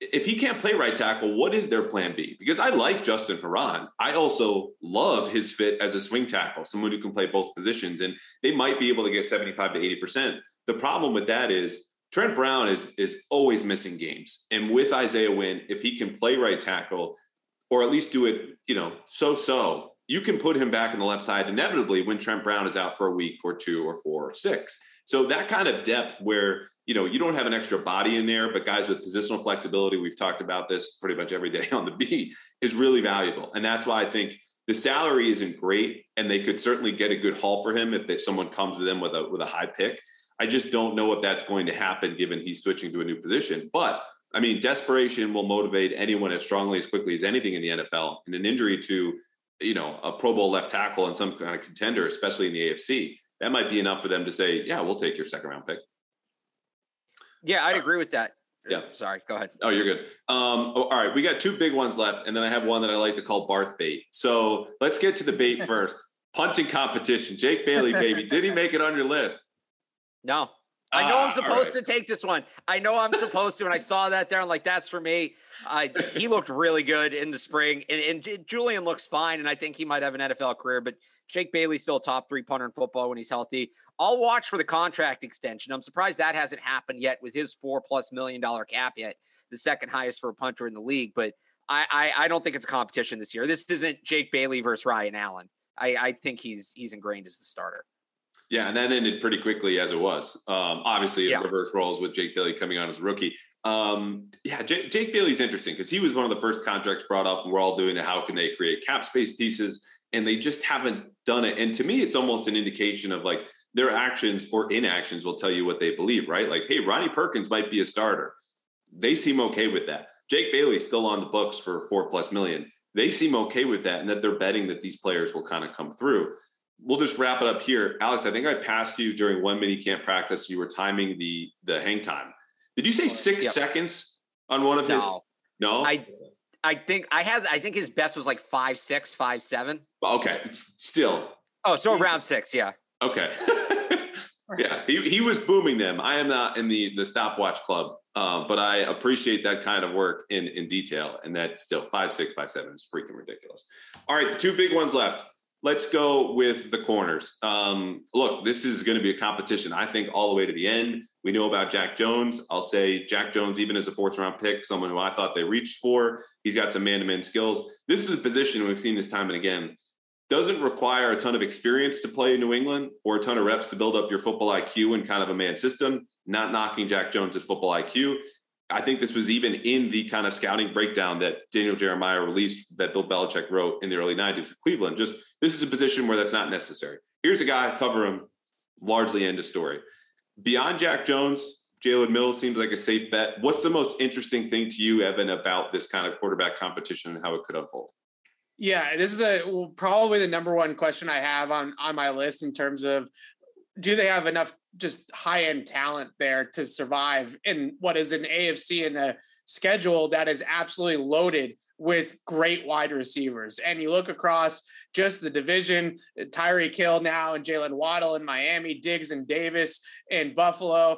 If he can't play right tackle, what is their plan B? Because I like Justin Herron. I also love his fit as a swing tackle, someone who can play both positions, and they might be able to get 75 to 80%. The problem with that is Trent Brown is is always missing games, and with Isaiah Wynn, if he can play right tackle, or at least do it, you know, so so, you can put him back on the left side inevitably when Trent Brown is out for a week or two or four or six. So that kind of depth where you know you don't have an extra body in there, but guys with positional flexibility, we've talked about this pretty much every day *laughs* on the beat, is really valuable, and that's why I think the salary isn't great, and they could certainly get a good haul for him if they, someone comes to them with a with a high pick. I just don't know if that's going to happen given he's switching to a new position. But I mean, desperation will motivate anyone as strongly as quickly as anything in the NFL. And an injury to, you know, a Pro Bowl left tackle and some kind of contender, especially in the AFC, that might be enough for them to say, yeah, we'll take your second round pick. Yeah, I'd agree with that. Yeah. Sorry, go ahead. Oh, you're good. Um, oh, all right, we got two big ones left, and then I have one that I like to call Barth bait. So let's get to the bait *laughs* first. Punting competition. Jake Bailey, baby. Did he make it on your list? No. I know I'm supposed right. to take this one. I know I'm supposed to, and I saw that there. I'm like, that's for me. Uh, he looked really good in the spring, and, and Julian looks fine, and I think he might have an NFL career. But Jake Bailey's still top three punter in football when he's healthy. I'll watch for the contract extension. I'm surprised that hasn't happened yet with his four plus million dollar cap yet, the second highest for a punter in the league. But I, I, I don't think it's a competition this year. This isn't Jake Bailey versus Ryan Allen. I, I think he's he's ingrained as the starter. Yeah, and that ended pretty quickly as it was. Um, obviously, yeah. reverse roles with Jake Bailey coming on as a rookie. Um, yeah, Jake, Jake Bailey's interesting because he was one of the first contracts brought up, and we're all doing the how can they create cap space pieces, and they just haven't done it. And to me, it's almost an indication of like their actions or inactions will tell you what they believe, right? Like, hey, Ronnie Perkins might be a starter. They seem okay with that. Jake Bailey's still on the books for four plus million. They seem okay with that, and that they're betting that these players will kind of come through we'll just wrap it up here. Alex, I think I passed you during one mini camp practice. You were timing the the hang time. Did you say six yep. seconds on one of no. his? No, I I think I had I think his best was like five six five seven. Okay, it's still. Oh, so around six, yeah. Okay. *laughs* yeah, he, he was booming them. I am not in the the stopwatch club, uh, but I appreciate that kind of work in in detail. And that still five six five seven is freaking ridiculous. All right, the two big ones left let's go with the corners. Um, look, this is going to be a competition, I think, all the way to the end. We know about Jack Jones. I'll say Jack Jones, even as a fourth round pick, someone who I thought they reached for. He's got some man to man skills. This is a position we've seen this time and again. Doesn't require a ton of experience to play in New England or a ton of reps to build up your football IQ in kind of a man system. Not knocking Jack Jones's football IQ. I think this was even in the kind of scouting breakdown that Daniel Jeremiah released that Bill Belichick wrote in the early 90s with Cleveland. Just this is a position where that's not necessary. Here's a guy, cover him, largely end of story. Beyond Jack Jones, Jalen Mills seems like a safe bet. What's the most interesting thing to you, Evan, about this kind of quarterback competition and how it could unfold? Yeah, this is probably the number one question I have on on my list in terms of do they have enough just high end talent there to survive in what is an AFC and a schedule that is absolutely loaded with great wide receivers. And you look across just the division, Tyreek Hill now and Jaylen Waddle in Miami, Diggs and Davis in Buffalo.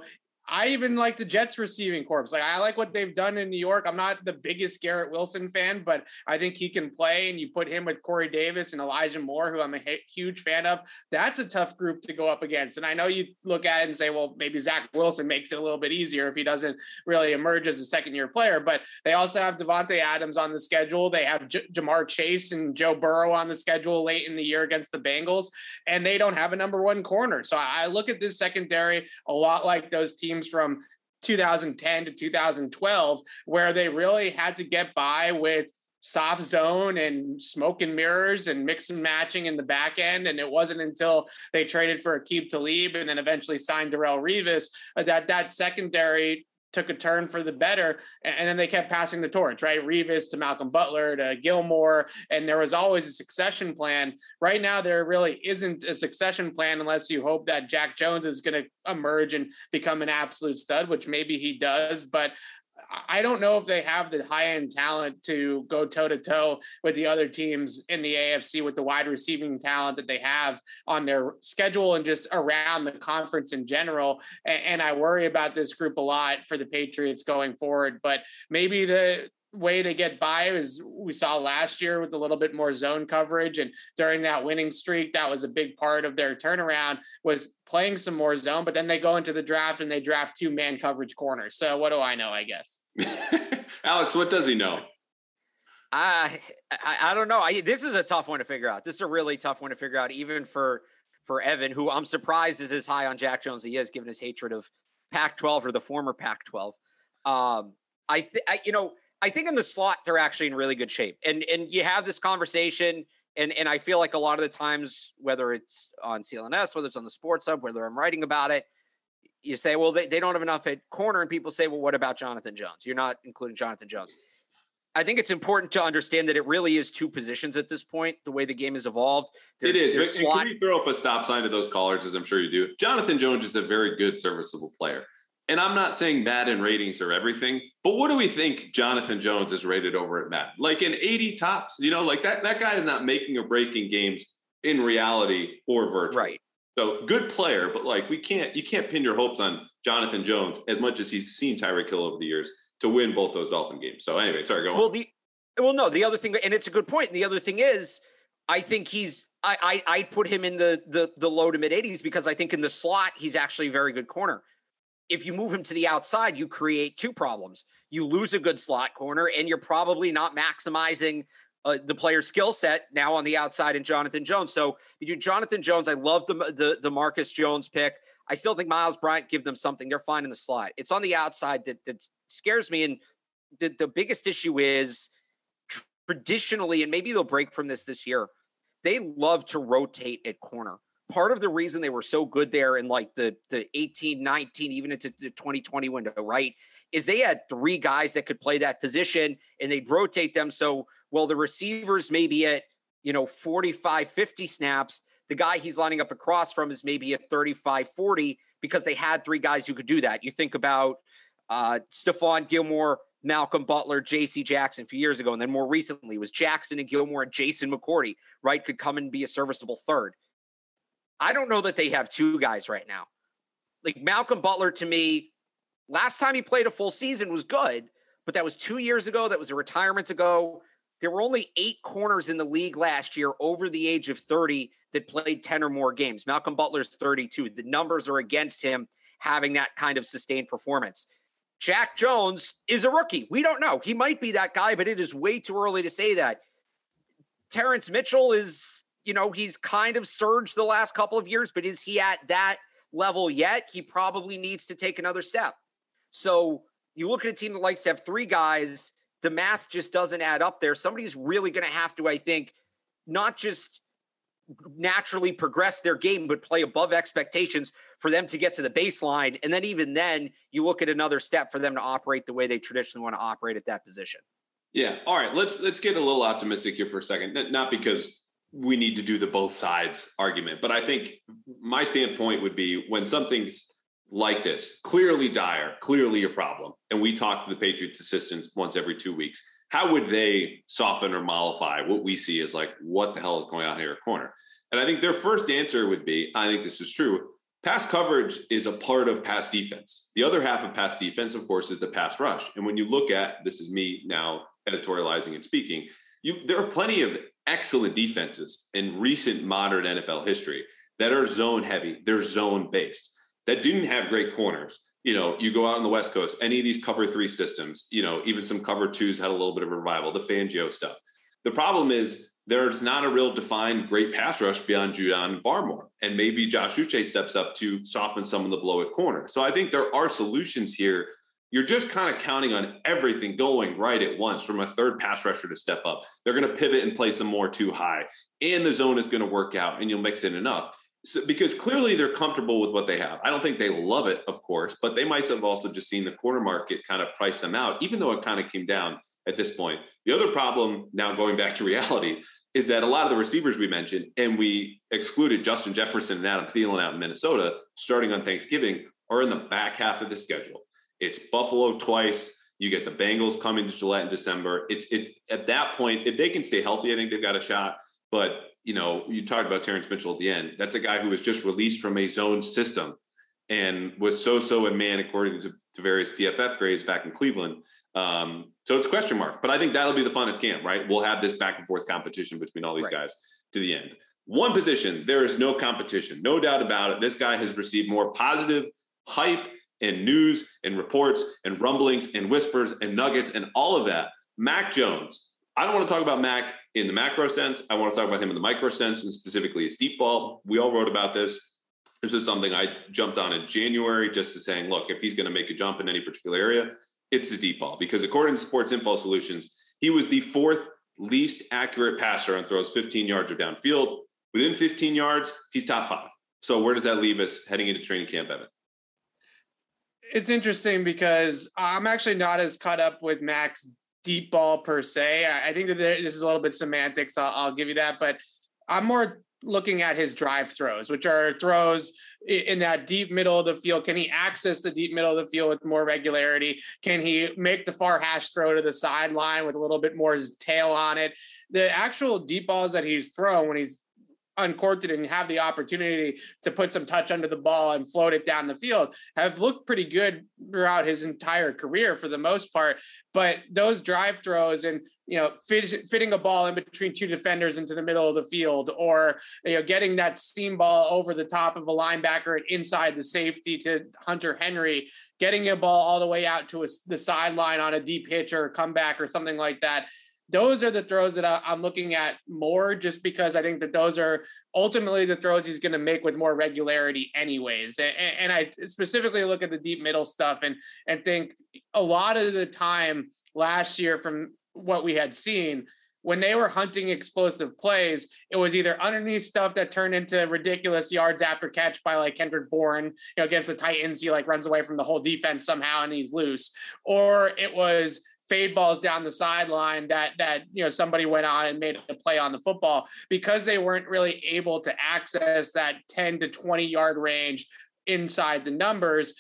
I even like the Jets receiving corps. Like I like what they've done in New York. I'm not the biggest Garrett Wilson fan, but I think he can play. And you put him with Corey Davis and Elijah Moore, who I'm a huge fan of. That's a tough group to go up against. And I know you look at it and say, well, maybe Zach Wilson makes it a little bit easier if he doesn't really emerge as a second year player. But they also have Davante Adams on the schedule. They have J- Ja'Marr Chase and Joe Burrow on the schedule late in the year against the Bengals, and they don't have a number one corner. So I look at this secondary a lot like those teams from 2010 to 2012, where they really had to get by with soft zone and smoke and mirrors and mix and matching in the back end. And it wasn't until they traded for Aqib Talib and then eventually signed Darrelle Revis uh, that that secondary took a turn for the better. And then they kept passing the torch, right? Revis to Malcolm Butler to Gilmore. And there was always a succession plan. Right now, there really isn't a succession plan unless you hope that Jack Jones is going to emerge and become an absolute stud, which maybe he does. But I don't know if they have the high end talent to go toe to toe with the other teams in the AFC with the wide receiving talent that they have on their schedule and just around the conference in general. And, I worry about this group a lot for the Patriots going forward. But maybe the way to get by is we saw last year with a little bit more zone coverage and during that winning streak that was a big part of their turnaround was playing some more zone but then they go into the draft and they draft two man coverage corners. So what do i know i guess? *laughs* Alex what does he know? I, I i don't know. I, this is a tough one to figure out. This is a really tough one to figure out even for for evan who i'm surprised is as high on jack jones as he is given his hatred of pac 12 or the former pac 12 um I, th- I you know I think in the slot they're actually in really good shape. And and you have this conversation, and and I feel like a lot of the times, whether it's on CLNS, whether it's on the Sports Hub, whether I'm writing about it, you say, well, they, they don't have enough at corner, and people say, well, what about Jonathan Jones? You're not including Jonathan Jones. I think it's important to understand that it really is two positions at this point. The way the game has evolved, there's, it is. But slot- can you throw up a stop sign to those callers, as I'm sure you do? Jonathan Jones is a very good, serviceable player and I'm not saying in ratings are everything, but what do we think Jonathan Jones is rated over at Madden? Like an 80 tops, you know, like that that guy is not making or breaking games in reality or virtual. Right. So good player, but like we can't you can't pin your hopes on Jonathan Jones as much as he's seen Tyreek Hill over the years to win both those Dolphin games. So anyway, sorry, go well, on. The, well, no, the other thing, and it's a good point. And the other thing is, I think he's I I I put him in the the the low to mid 80s because I think in the slot he's actually a very good corner if you move him to the outside, you create two problems. You lose a good slot corner, and you're probably not maximizing uh, the player's skill set now on the outside in Jonathan Jones. So Jonathan Jones. I love the, the the Marcus Jones pick. I still think Myles Bryant give them something. They're fine in the slot. It's on the outside that that scares me. And the the biggest issue is traditionally, and maybe they'll break from this this year. They love to rotate at corner part of the reason they were so good there in like the the 18 19 even into the 2020 window right is they had three guys that could play that position and they'd rotate them so well the receivers maybe at you know 45 50 snaps the guy he's lining up across from is maybe at 35 40 because they had three guys who could do that you think about uh Stephon Gilmore Malcolm Butler, J.C. Jackson a few years ago, and then more recently was Jackson and Gilmore and Jason McCourty, right? Could come and be a serviceable third. I don't know that they have two guys right now. Like Malcolm Butler to me, last time he played a full season was good, but that was two years ago. That was a retirement ago. There were only eight corners in the league last year over the age of 30 that played 10 or more games. Malcolm Butler's 32. The numbers are against him having that kind of sustained performance. Jack Jones is a rookie. We don't know. He might be that guy, but it is way too early to say that. Terrance Mitchell is you know, he's kind of surged the last couple of years, but is he at that level yet? He probably needs to take another step. So you look at a team that likes to have three guys, the math just doesn't add up there. Somebody's really going to have to, I think, not just naturally progress their game, but play above expectations for them to get to the baseline. And then even then, you look at another step for them to operate the way they traditionally want to operate at that position. Yeah. All right. Let's let's get a little optimistic here for a second. Not because we need to do the both sides argument. But I think my standpoint would be when something's like this, clearly dire, clearly a problem, and we talk to the Patriots assistants once every two weeks, how would they soften or mollify what we see as like, what the hell is going on here at corner? And I think their first answer would be, I think this is true. Pass coverage is a part of pass defense. The other half of pass defense, of course, is the pass rush. And when you look at this is me now editorializing and speaking, you there are plenty of excellent defenses in recent modern NFL history that are zone heavy, they're zone based, that didn't have great corners. You know, you go out on the West Coast, any of these cover three systems, you know, even some cover twos had a little bit of a revival, the Fangio stuff. The problem is there's not a real defined great pass rush beyond Judon Barmore. And maybe Josh Uche steps up to soften some of the blow at corner. So I think there are solutions here. You're just kind of counting on everything going right at once from a third pass rusher to step up. They're going to pivot and play some more two high, and the zone is going to work out, and you'll mix it enough. So, because clearly they're comfortable with what they have. I don't think they love it, of course, but they might have also just seen the corner market kind of price them out, even though it kind of came down at this point. The other problem, now going back to *laughs* reality, is that a lot of the receivers we mentioned, and we excluded Justin Jefferson and Adam Thielen out in Minnesota starting on Thanksgiving, are in the back half of the schedule. It's Buffalo twice. You get the Bengals coming to Gillette in December. It's it at that point, if they can stay healthy, I think they've got a shot. But you know, you talked about Terrance Mitchell at the end. That's a guy who was just released from a zone system and was so-so and man according to, to various PFF grades back in Cleveland. Um, so it's a question mark, but I think that'll be the fun of camp, right? We'll have this back and forth competition between all these right. guys to the end. One position, there is no competition, no doubt about it. This guy has received more positive hype and news and reports and rumblings and whispers and nuggets and all of that. Mac Jones. I don't want to talk about Mac in the macro sense. I want to talk about him in the micro sense and specifically his deep ball. We all wrote about this. This is something I jumped on in January just to saying, look, if he's going to make a jump in any particular area, it's a deep ball because according to Sports Info Solutions, he was the fourth least accurate passer on throws 15 yards or downfield. Within 15 yards, he's top five. So where does that leave us heading into training camp, Evan? It's interesting because I'm actually not as caught up with Mac's deep ball per se. I think that this is a little bit semantics. I'll, I'll give you that, but I'm more looking at his drive throws, which are throws in that deep middle of the field? Can he access the deep middle of the field with more regularity? Can he make the far hash throw to the sideline with a little bit more tail on it? The actual deep balls that he's thrown when he's uncorked it and have the opportunity to put some touch under the ball and float it down the field have looked pretty good throughout his entire career for the most part. But those drive throws and you know fit, fitting a ball in between two defenders into the middle of the field, or you know getting that seam ball over the top of a linebacker and inside the safety to Hunter Henry, getting a ball all the way out to a, the sideline on a deep hitch or comeback or something like that those are the throws that I, am looking at more just because I think that those are ultimately the throws he's going to make with more regularity anyways. And, and, I specifically look at the deep middle stuff and, and think a lot of the time last year from what we had seen, when they were hunting explosive plays, it was either underneath stuff that turned into ridiculous yards after catch by like Kendrick Bourne, you know, against the Titans. He like runs away from the whole defense somehow and he's loose, or it was fade balls down the sideline that that you know somebody went on and made a play on the football because they weren't really able to access that 10 to 20 yard range inside the numbers.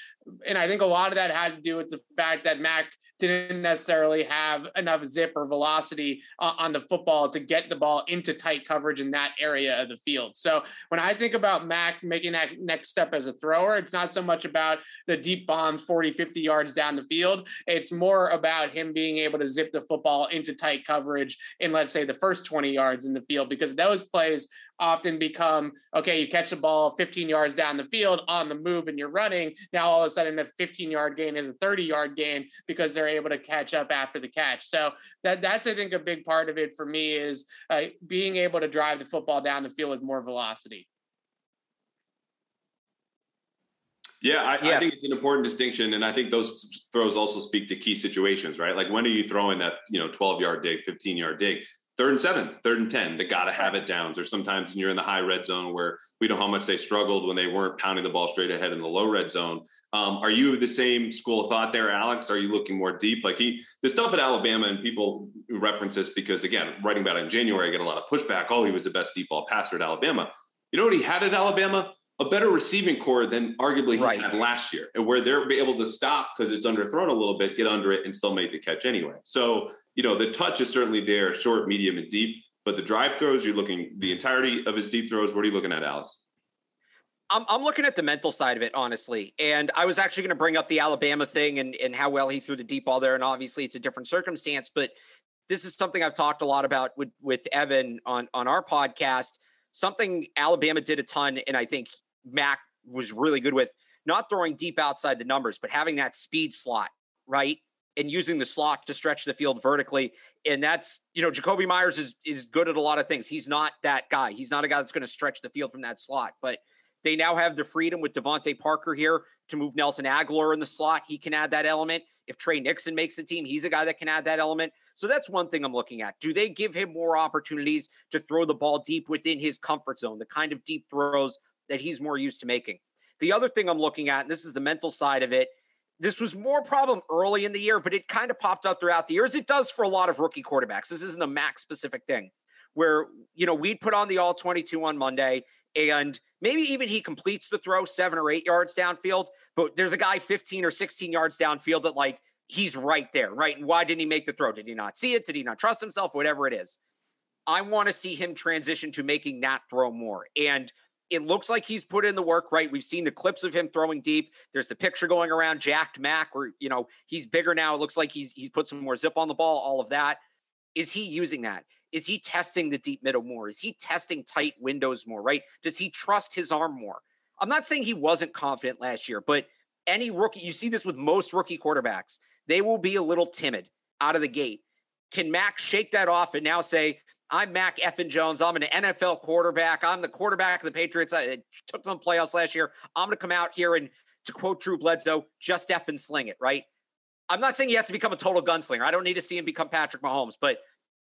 And i think a lot of that had to do with the fact that mac didn't necessarily have enough zip or velocity uh, on the football to get the ball into tight coverage in that area of the field. So when I think about Mac making that next step as a thrower, it's not so much about the deep bombs 40, 50 yards down the field. It's more about him being able to zip the football into tight coverage in, let's say, the first 20 yards in the field, because those plays often become okay, you catch the ball 15 yards down the field on the move and you're running. Now all of a sudden the 15 yard gain is a 30 yard gain because they're able to catch up after the catch. So that that's I think a big part of it for me is uh, being able to drive the football down the field with more velocity. Yeah I, yeah, I, think it's an important distinction, and I think those throws also speak to key situations, right? Like when are you throwing that, you know, 12 yard dig, 15 yard dig? Third and seven, third and 10, they got to have it downs. Or sometimes when you're in the high red zone where we know how much they struggled when they weren't pounding the ball straight ahead in the low red zone. Um, are you of the same school of thought there, Alex? Are you looking more deep? Like he, the stuff at Alabama, and people reference this because, again, writing about it in January, I get a lot of pushback. Oh, he was the best deep ball passer at Alabama. You know what he had at Alabama? A better receiving corps than arguably he right. had last year, and where they're able to stop because it's underthrown a little bit, get under it, and still make the catch anyway. So you know, the touch is certainly there, short, medium, and deep. But the drive throws, you're looking the entirety of his deep throws. What are you looking at, Alex? I'm, I'm looking at the mental side of it, honestly. And I was actually going to bring up the Alabama thing and, and how well he threw the deep ball there. And obviously, it's a different circumstance. But this is something I've talked a lot about with, with Evan on, on our podcast. Something Alabama did a ton, and I think Mac was really good with not throwing deep outside the numbers, but having that speed slot, right? And using the slot to stretch the field vertically. And that's, you know, Jakobi Meyers is is good at a lot of things. He's not that guy. He's not a guy that's going to stretch the field from that slot. But they now have the freedom with DeVante Parker here to move Nelson Agholor in the slot. He can add that element. If Tre Nixon makes the team, he's a guy that can add that element. So that's one thing I'm looking at. Do they give him more opportunities to throw the ball deep within his comfort zone, the kind of deep throws that he's more used to making? The other thing I'm looking at, and this is the mental side of it, this was more problem early in the year, but it kind of popped up throughout the years. It does for a lot of rookie quarterbacks. This isn't a max specific thing where, you know, we'd put on the all 22 on Monday and maybe even he completes the throw seven or eight yards downfield, but there's a guy 15 or 16 yards downfield that like he's right there, right? And why didn't he make the throw? Did he not see it? Did he not trust himself? Whatever it is. I want to see him transition to making that throw more. And it looks like he's put in the work, right? We've seen the clips of him throwing deep. There's the picture going around, jacked Mac, where you know he's bigger now. It looks like he's he's put some more zip on the ball. All of that. Is he using that? Is he testing the deep middle more? Is he testing tight windows more? Right? Does he trust his arm more? I'm not saying he wasn't confident last year, but any rookie, you see this with most rookie quarterbacks, they will be a little timid out of the gate. Can Mac shake that off and now say, I'm Mac Effin Jones. I'm an NFL quarterback. I'm the quarterback of the Patriots. I took them playoffs last year. I'm going to come out here and, to quote Drew Bledsoe, just effing sling it, right? I'm not saying he has to become a total gunslinger. I don't need to see him become Patrick Mahomes, but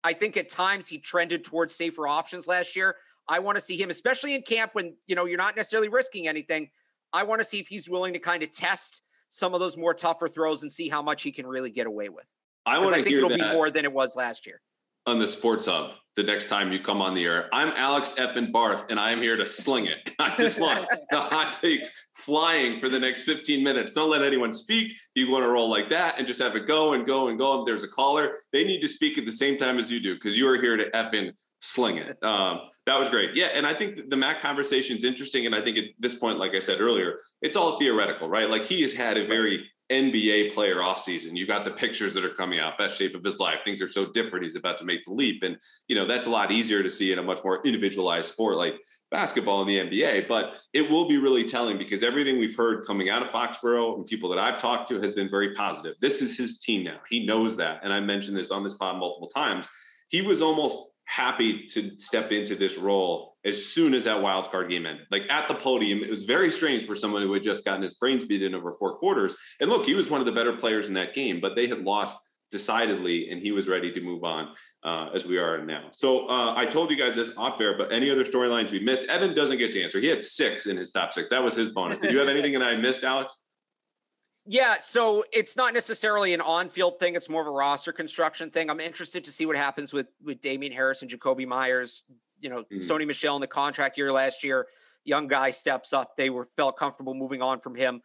I think at times he trended towards safer options last year. I want to see him, especially in camp when you know you're not necessarily risking anything. I want to see if he's willing to kind of test some of those more tougher throws and see how much he can really get away with. I want to think it'll be more than it was last year on the Sports Hub the next time you come on the air. I'm Alex Effin Barth, and I am here to sling it. *laughs* I just want the hot takes flying for the next 15 minutes. Don't let anyone speak. You want to roll like that and just have it go and go and go. If there's a caller, they need to speak at the same time as you do because you are here to effing sling it. Um, that was great. Yeah, and I think the Mac conversation is interesting. And I think at this point, like I said earlier, it's all theoretical, right? Like he has had a very NBA player offseason. You got the pictures that are coming out, best shape of his life. Things are so different. He's about to make the leap. And, you know, that's a lot easier to see in a much more individualized sport like basketball in the NBA. But it will be really telling because everything we've heard coming out of Foxborough and people that I've talked to has been very positive. This is his team now. He knows that. And I mentioned this on this pod multiple times. He was almost happy to step into this role as soon as that wild card game ended. Like at the podium, it was very strange for someone who had just gotten his brains beaten over four quarters. And look, he was one of the better players in that game, but they had lost decidedly, and he was ready to move on uh, as we are now. So uh, I told you guys this off air, but any other storylines we missed? Evan doesn't get to answer. He had six in his top six. That was his bonus. Did you have anything that I missed, Alex? Yeah, so it's not necessarily an on-field thing; it's more of a roster construction thing. I'm interested to see what happens with with Damien Harris and Jakobi Meyers. You know, mm. Sony Michel in the contract year last year, young guy steps up. They were felt comfortable moving on from him.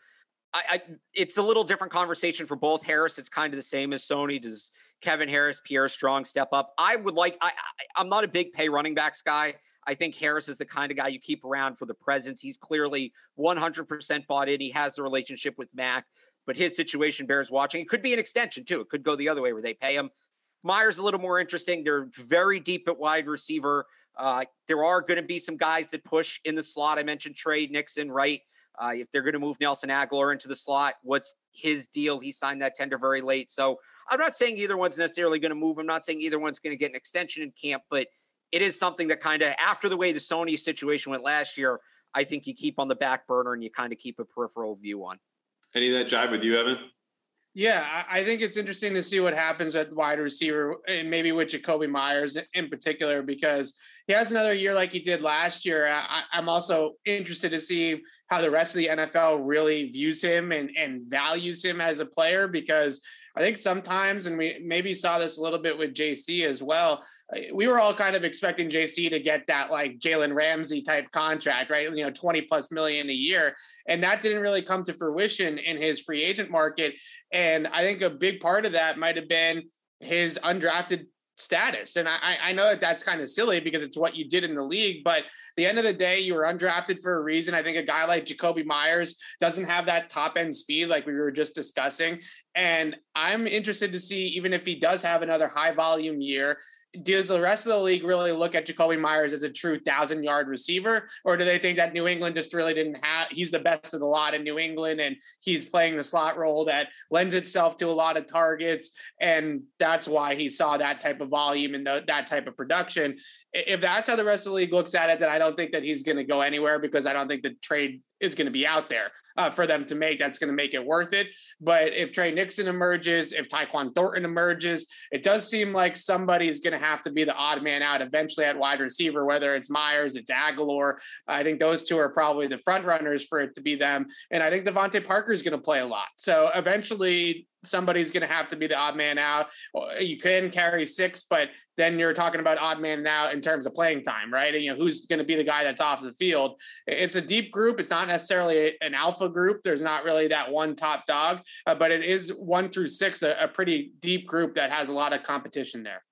I, I, it's a little different conversation for both Harris. It's kind of the same as Sony. Does Kevin Harris, Pierre Strong step up? I would like. I, I I'm not a big pay running backs guy. I think Harris is the kind of guy you keep around for the presence. He's clearly 100% bought in. He has the relationship with Mac but his situation bears watching. It could be an extension too. It could go the other way where they pay him. Meyers a little more interesting. They're very deep at wide receiver. Uh, there are going to be some guys that push in the slot. I mentioned Tre Nixon, right? Uh, if they're going to move Nelson Agholor into the slot, what's his deal? He signed that tender very late. So I'm not saying either one's necessarily going to move. I'm not saying either one's going to get an extension in camp, but it is something that kind of after the way the Sony situation went last year, I think you keep on the back burner and you kind of keep a peripheral view on. Any of that jive with you, Evan? Yeah, I think it's interesting to see what happens at wide receiver and maybe with Jakobi Meyers in particular because he has another year like he did last year. I, am also interested to see how the rest of the NFL really views him and, and values him as a player because I think sometimes, and we maybe saw this a little bit with JC as well. We were all kind of expecting JC to get that like Jalen Ramsey type contract, right? You know, 20 plus million a year. And that didn't really come to fruition in his free agent market. And I think a big part of that might have been his undrafted status. And I, I know that that's kind of silly because it's what you did in the league, but the end of the day, you were undrafted for a reason. I think a guy like Jakobi Meyers doesn't have that top end speed like we were just discussing. And I'm interested to see, even if he does have another high volume year, does the rest of the league really look at Jakobi Meyers as a true thousand yard receiver, or do they think that New England just really didn't have? He's the best of the lot in New England, and he's playing the slot role that lends itself to a lot of targets, and that's why he saw that type of volume and the, that type of production. If that's how the rest of the league looks at it, then I don't think that he's going to go anywhere because I don't think the trade is going to be out there uh, for them to make. That's going to make it worth it. But if Tre Nixon emerges, if Tyquan Thornton emerges, it does seem like somebody is going to have to be the odd man out eventually at wide receiver, whether it's Meyers, it's Agholor. I think those two are probably the front runners for it to be them. And I think DeVante Parker is going to play a lot. So eventually, somebody's going to have to be the odd man out. You can carry six, but then you're talking about odd man out in terms of playing time, right? And you know who's going to be the guy that's off the field. It's a deep group. It's not necessarily an alpha group. There's not really that one top dog, uh, but it is one through six, a, a pretty deep group that has a lot of competition there.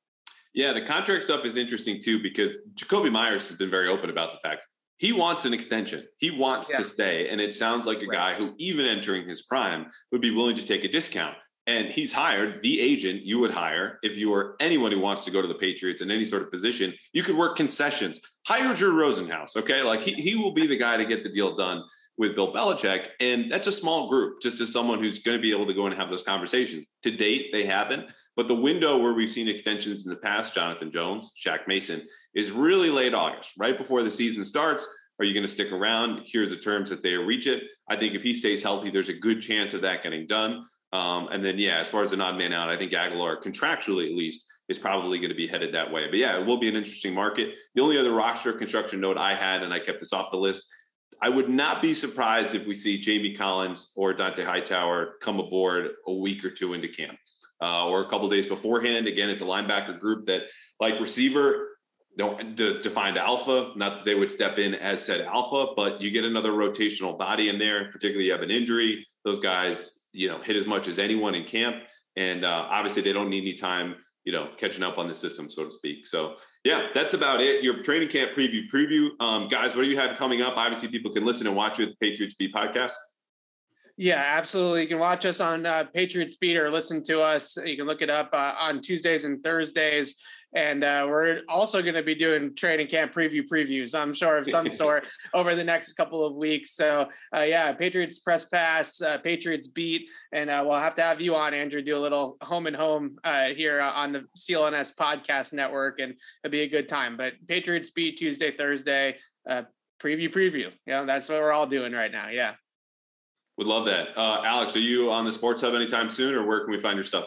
Yeah, the contract stuff is interesting too because Jakobi Meyers has been very open about the fact he wants an extension. He wants yeah. to stay. And it sounds like a guy who, even entering his prime, would be willing to take a discount. And he's hired the agent you would hire if you were anyone who wants to go to the Patriots in any sort of position. You could work concessions. Hire Drew Rosenhaus, okay? Like he, he will be the guy to get the deal done with Bill Belichick. And that's a small group, just as someone who's going to be able to go and have those conversations. To date, they haven't. But the window where we've seen extensions in the past, Jonathan Jones, Shaq Mason, is really late August, right before the season starts. Are you going to stick around? Here's the terms that they reach it. I think if he stays healthy, there's a good chance of that getting done. Um, and then, yeah, as far as the odd man out, I think Agholor, contractually at least, is probably going to be headed that way. But yeah, it will be an interesting market. The only other roster construction note I had, and I kept this off the list, I would not be surprised if we see Jamie Collins or Dont'a Hightower come aboard a week or two into camp. Uh, or a couple days beforehand. Again, it's a linebacker group that, like receiver, don't de- defined alpha. Not that they would step in as said alpha, but you get another rotational body in there. Particularly, you have an injury. Those guys you know hit as much as anyone in camp, and uh, obviously they don't need any time you know catching up on the system, so to speak. So yeah, that's about it. Your training camp preview preview, um, guys. What do you have coming up? Obviously, people can listen and watch you at the Patriots Beat podcast. Yeah, absolutely. You can watch us on uh, Patriots Beat or listen to us. You can look it up uh, on Tuesdays and Thursdays. And uh, we're also going to be doing training camp preview previews, I'm sure, of some *laughs* sort over the next couple of weeks. So, uh, yeah, Patriots Press Pass, uh, Patriots Beat. And uh, we'll have to have you on, Andrew, do a little home and home uh, here on the CLNS podcast network. And it'll be a good time. But Patriots Beat Tuesday, Thursday, uh, preview, preview. You know, that's what we're all doing right now. Yeah. Would love that. Alex, are you on the Sports Hub anytime soon or where can we find your stuff?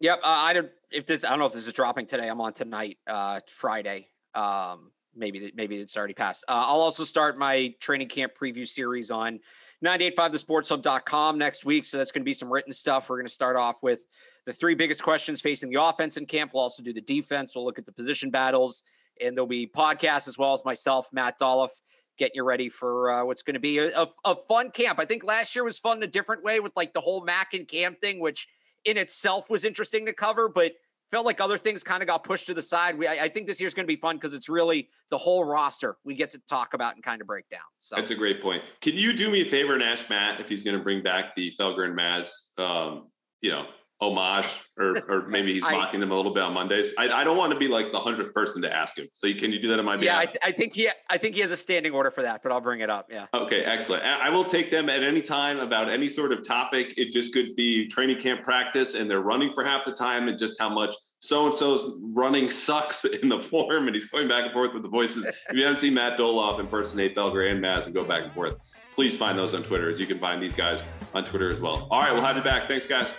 Yep. I don't if this I don't know if this is dropping today. I'm on tonight, uh, Friday. Um, maybe maybe it's already passed. Uh, I'll also start my training camp preview series on 985thesportshub.com next week. So that's going to be some written stuff. We're going to start off with the three biggest questions facing the offense in camp. We'll also do the defense. We'll look at the position battles, and there'll be podcasts as well with myself, Matt Dolloff, getting you ready for uh, what's going to be a, a, a, fun camp. I think last year was fun in a different way with like the whole Mac and Cam thing, which in itself was interesting to cover, but felt like other things kind of got pushed to the side. We, I, I think this year's going to be fun because it's really the whole roster we get to talk about and kind of break down. So that's a great point. Can you do me a favor and ask Matt if he's going to bring back the Felger and Maz, um, you know, homage, or or maybe he's I, mocking them a little bit on Mondays. I, I don't want to be like the hundredth person to ask him. So you, can you do that on my behalf? Yeah, I, I, think he I think he has a standing order for that, but I'll bring it up. Yeah. Okay, excellent. I will take them at any time about any sort of topic. It just could be training camp practice, and they're running for half the time, and just how much so and so's running sucks *laughs* in the form, and he's going back and forth with the voices. if you haven't seen Matt Dolloff impersonate Felger and Maz and go back and forth, please find those on Twitter, as you can find these guys on Twitter as well. All right, we'll have you back. Thanks, guys.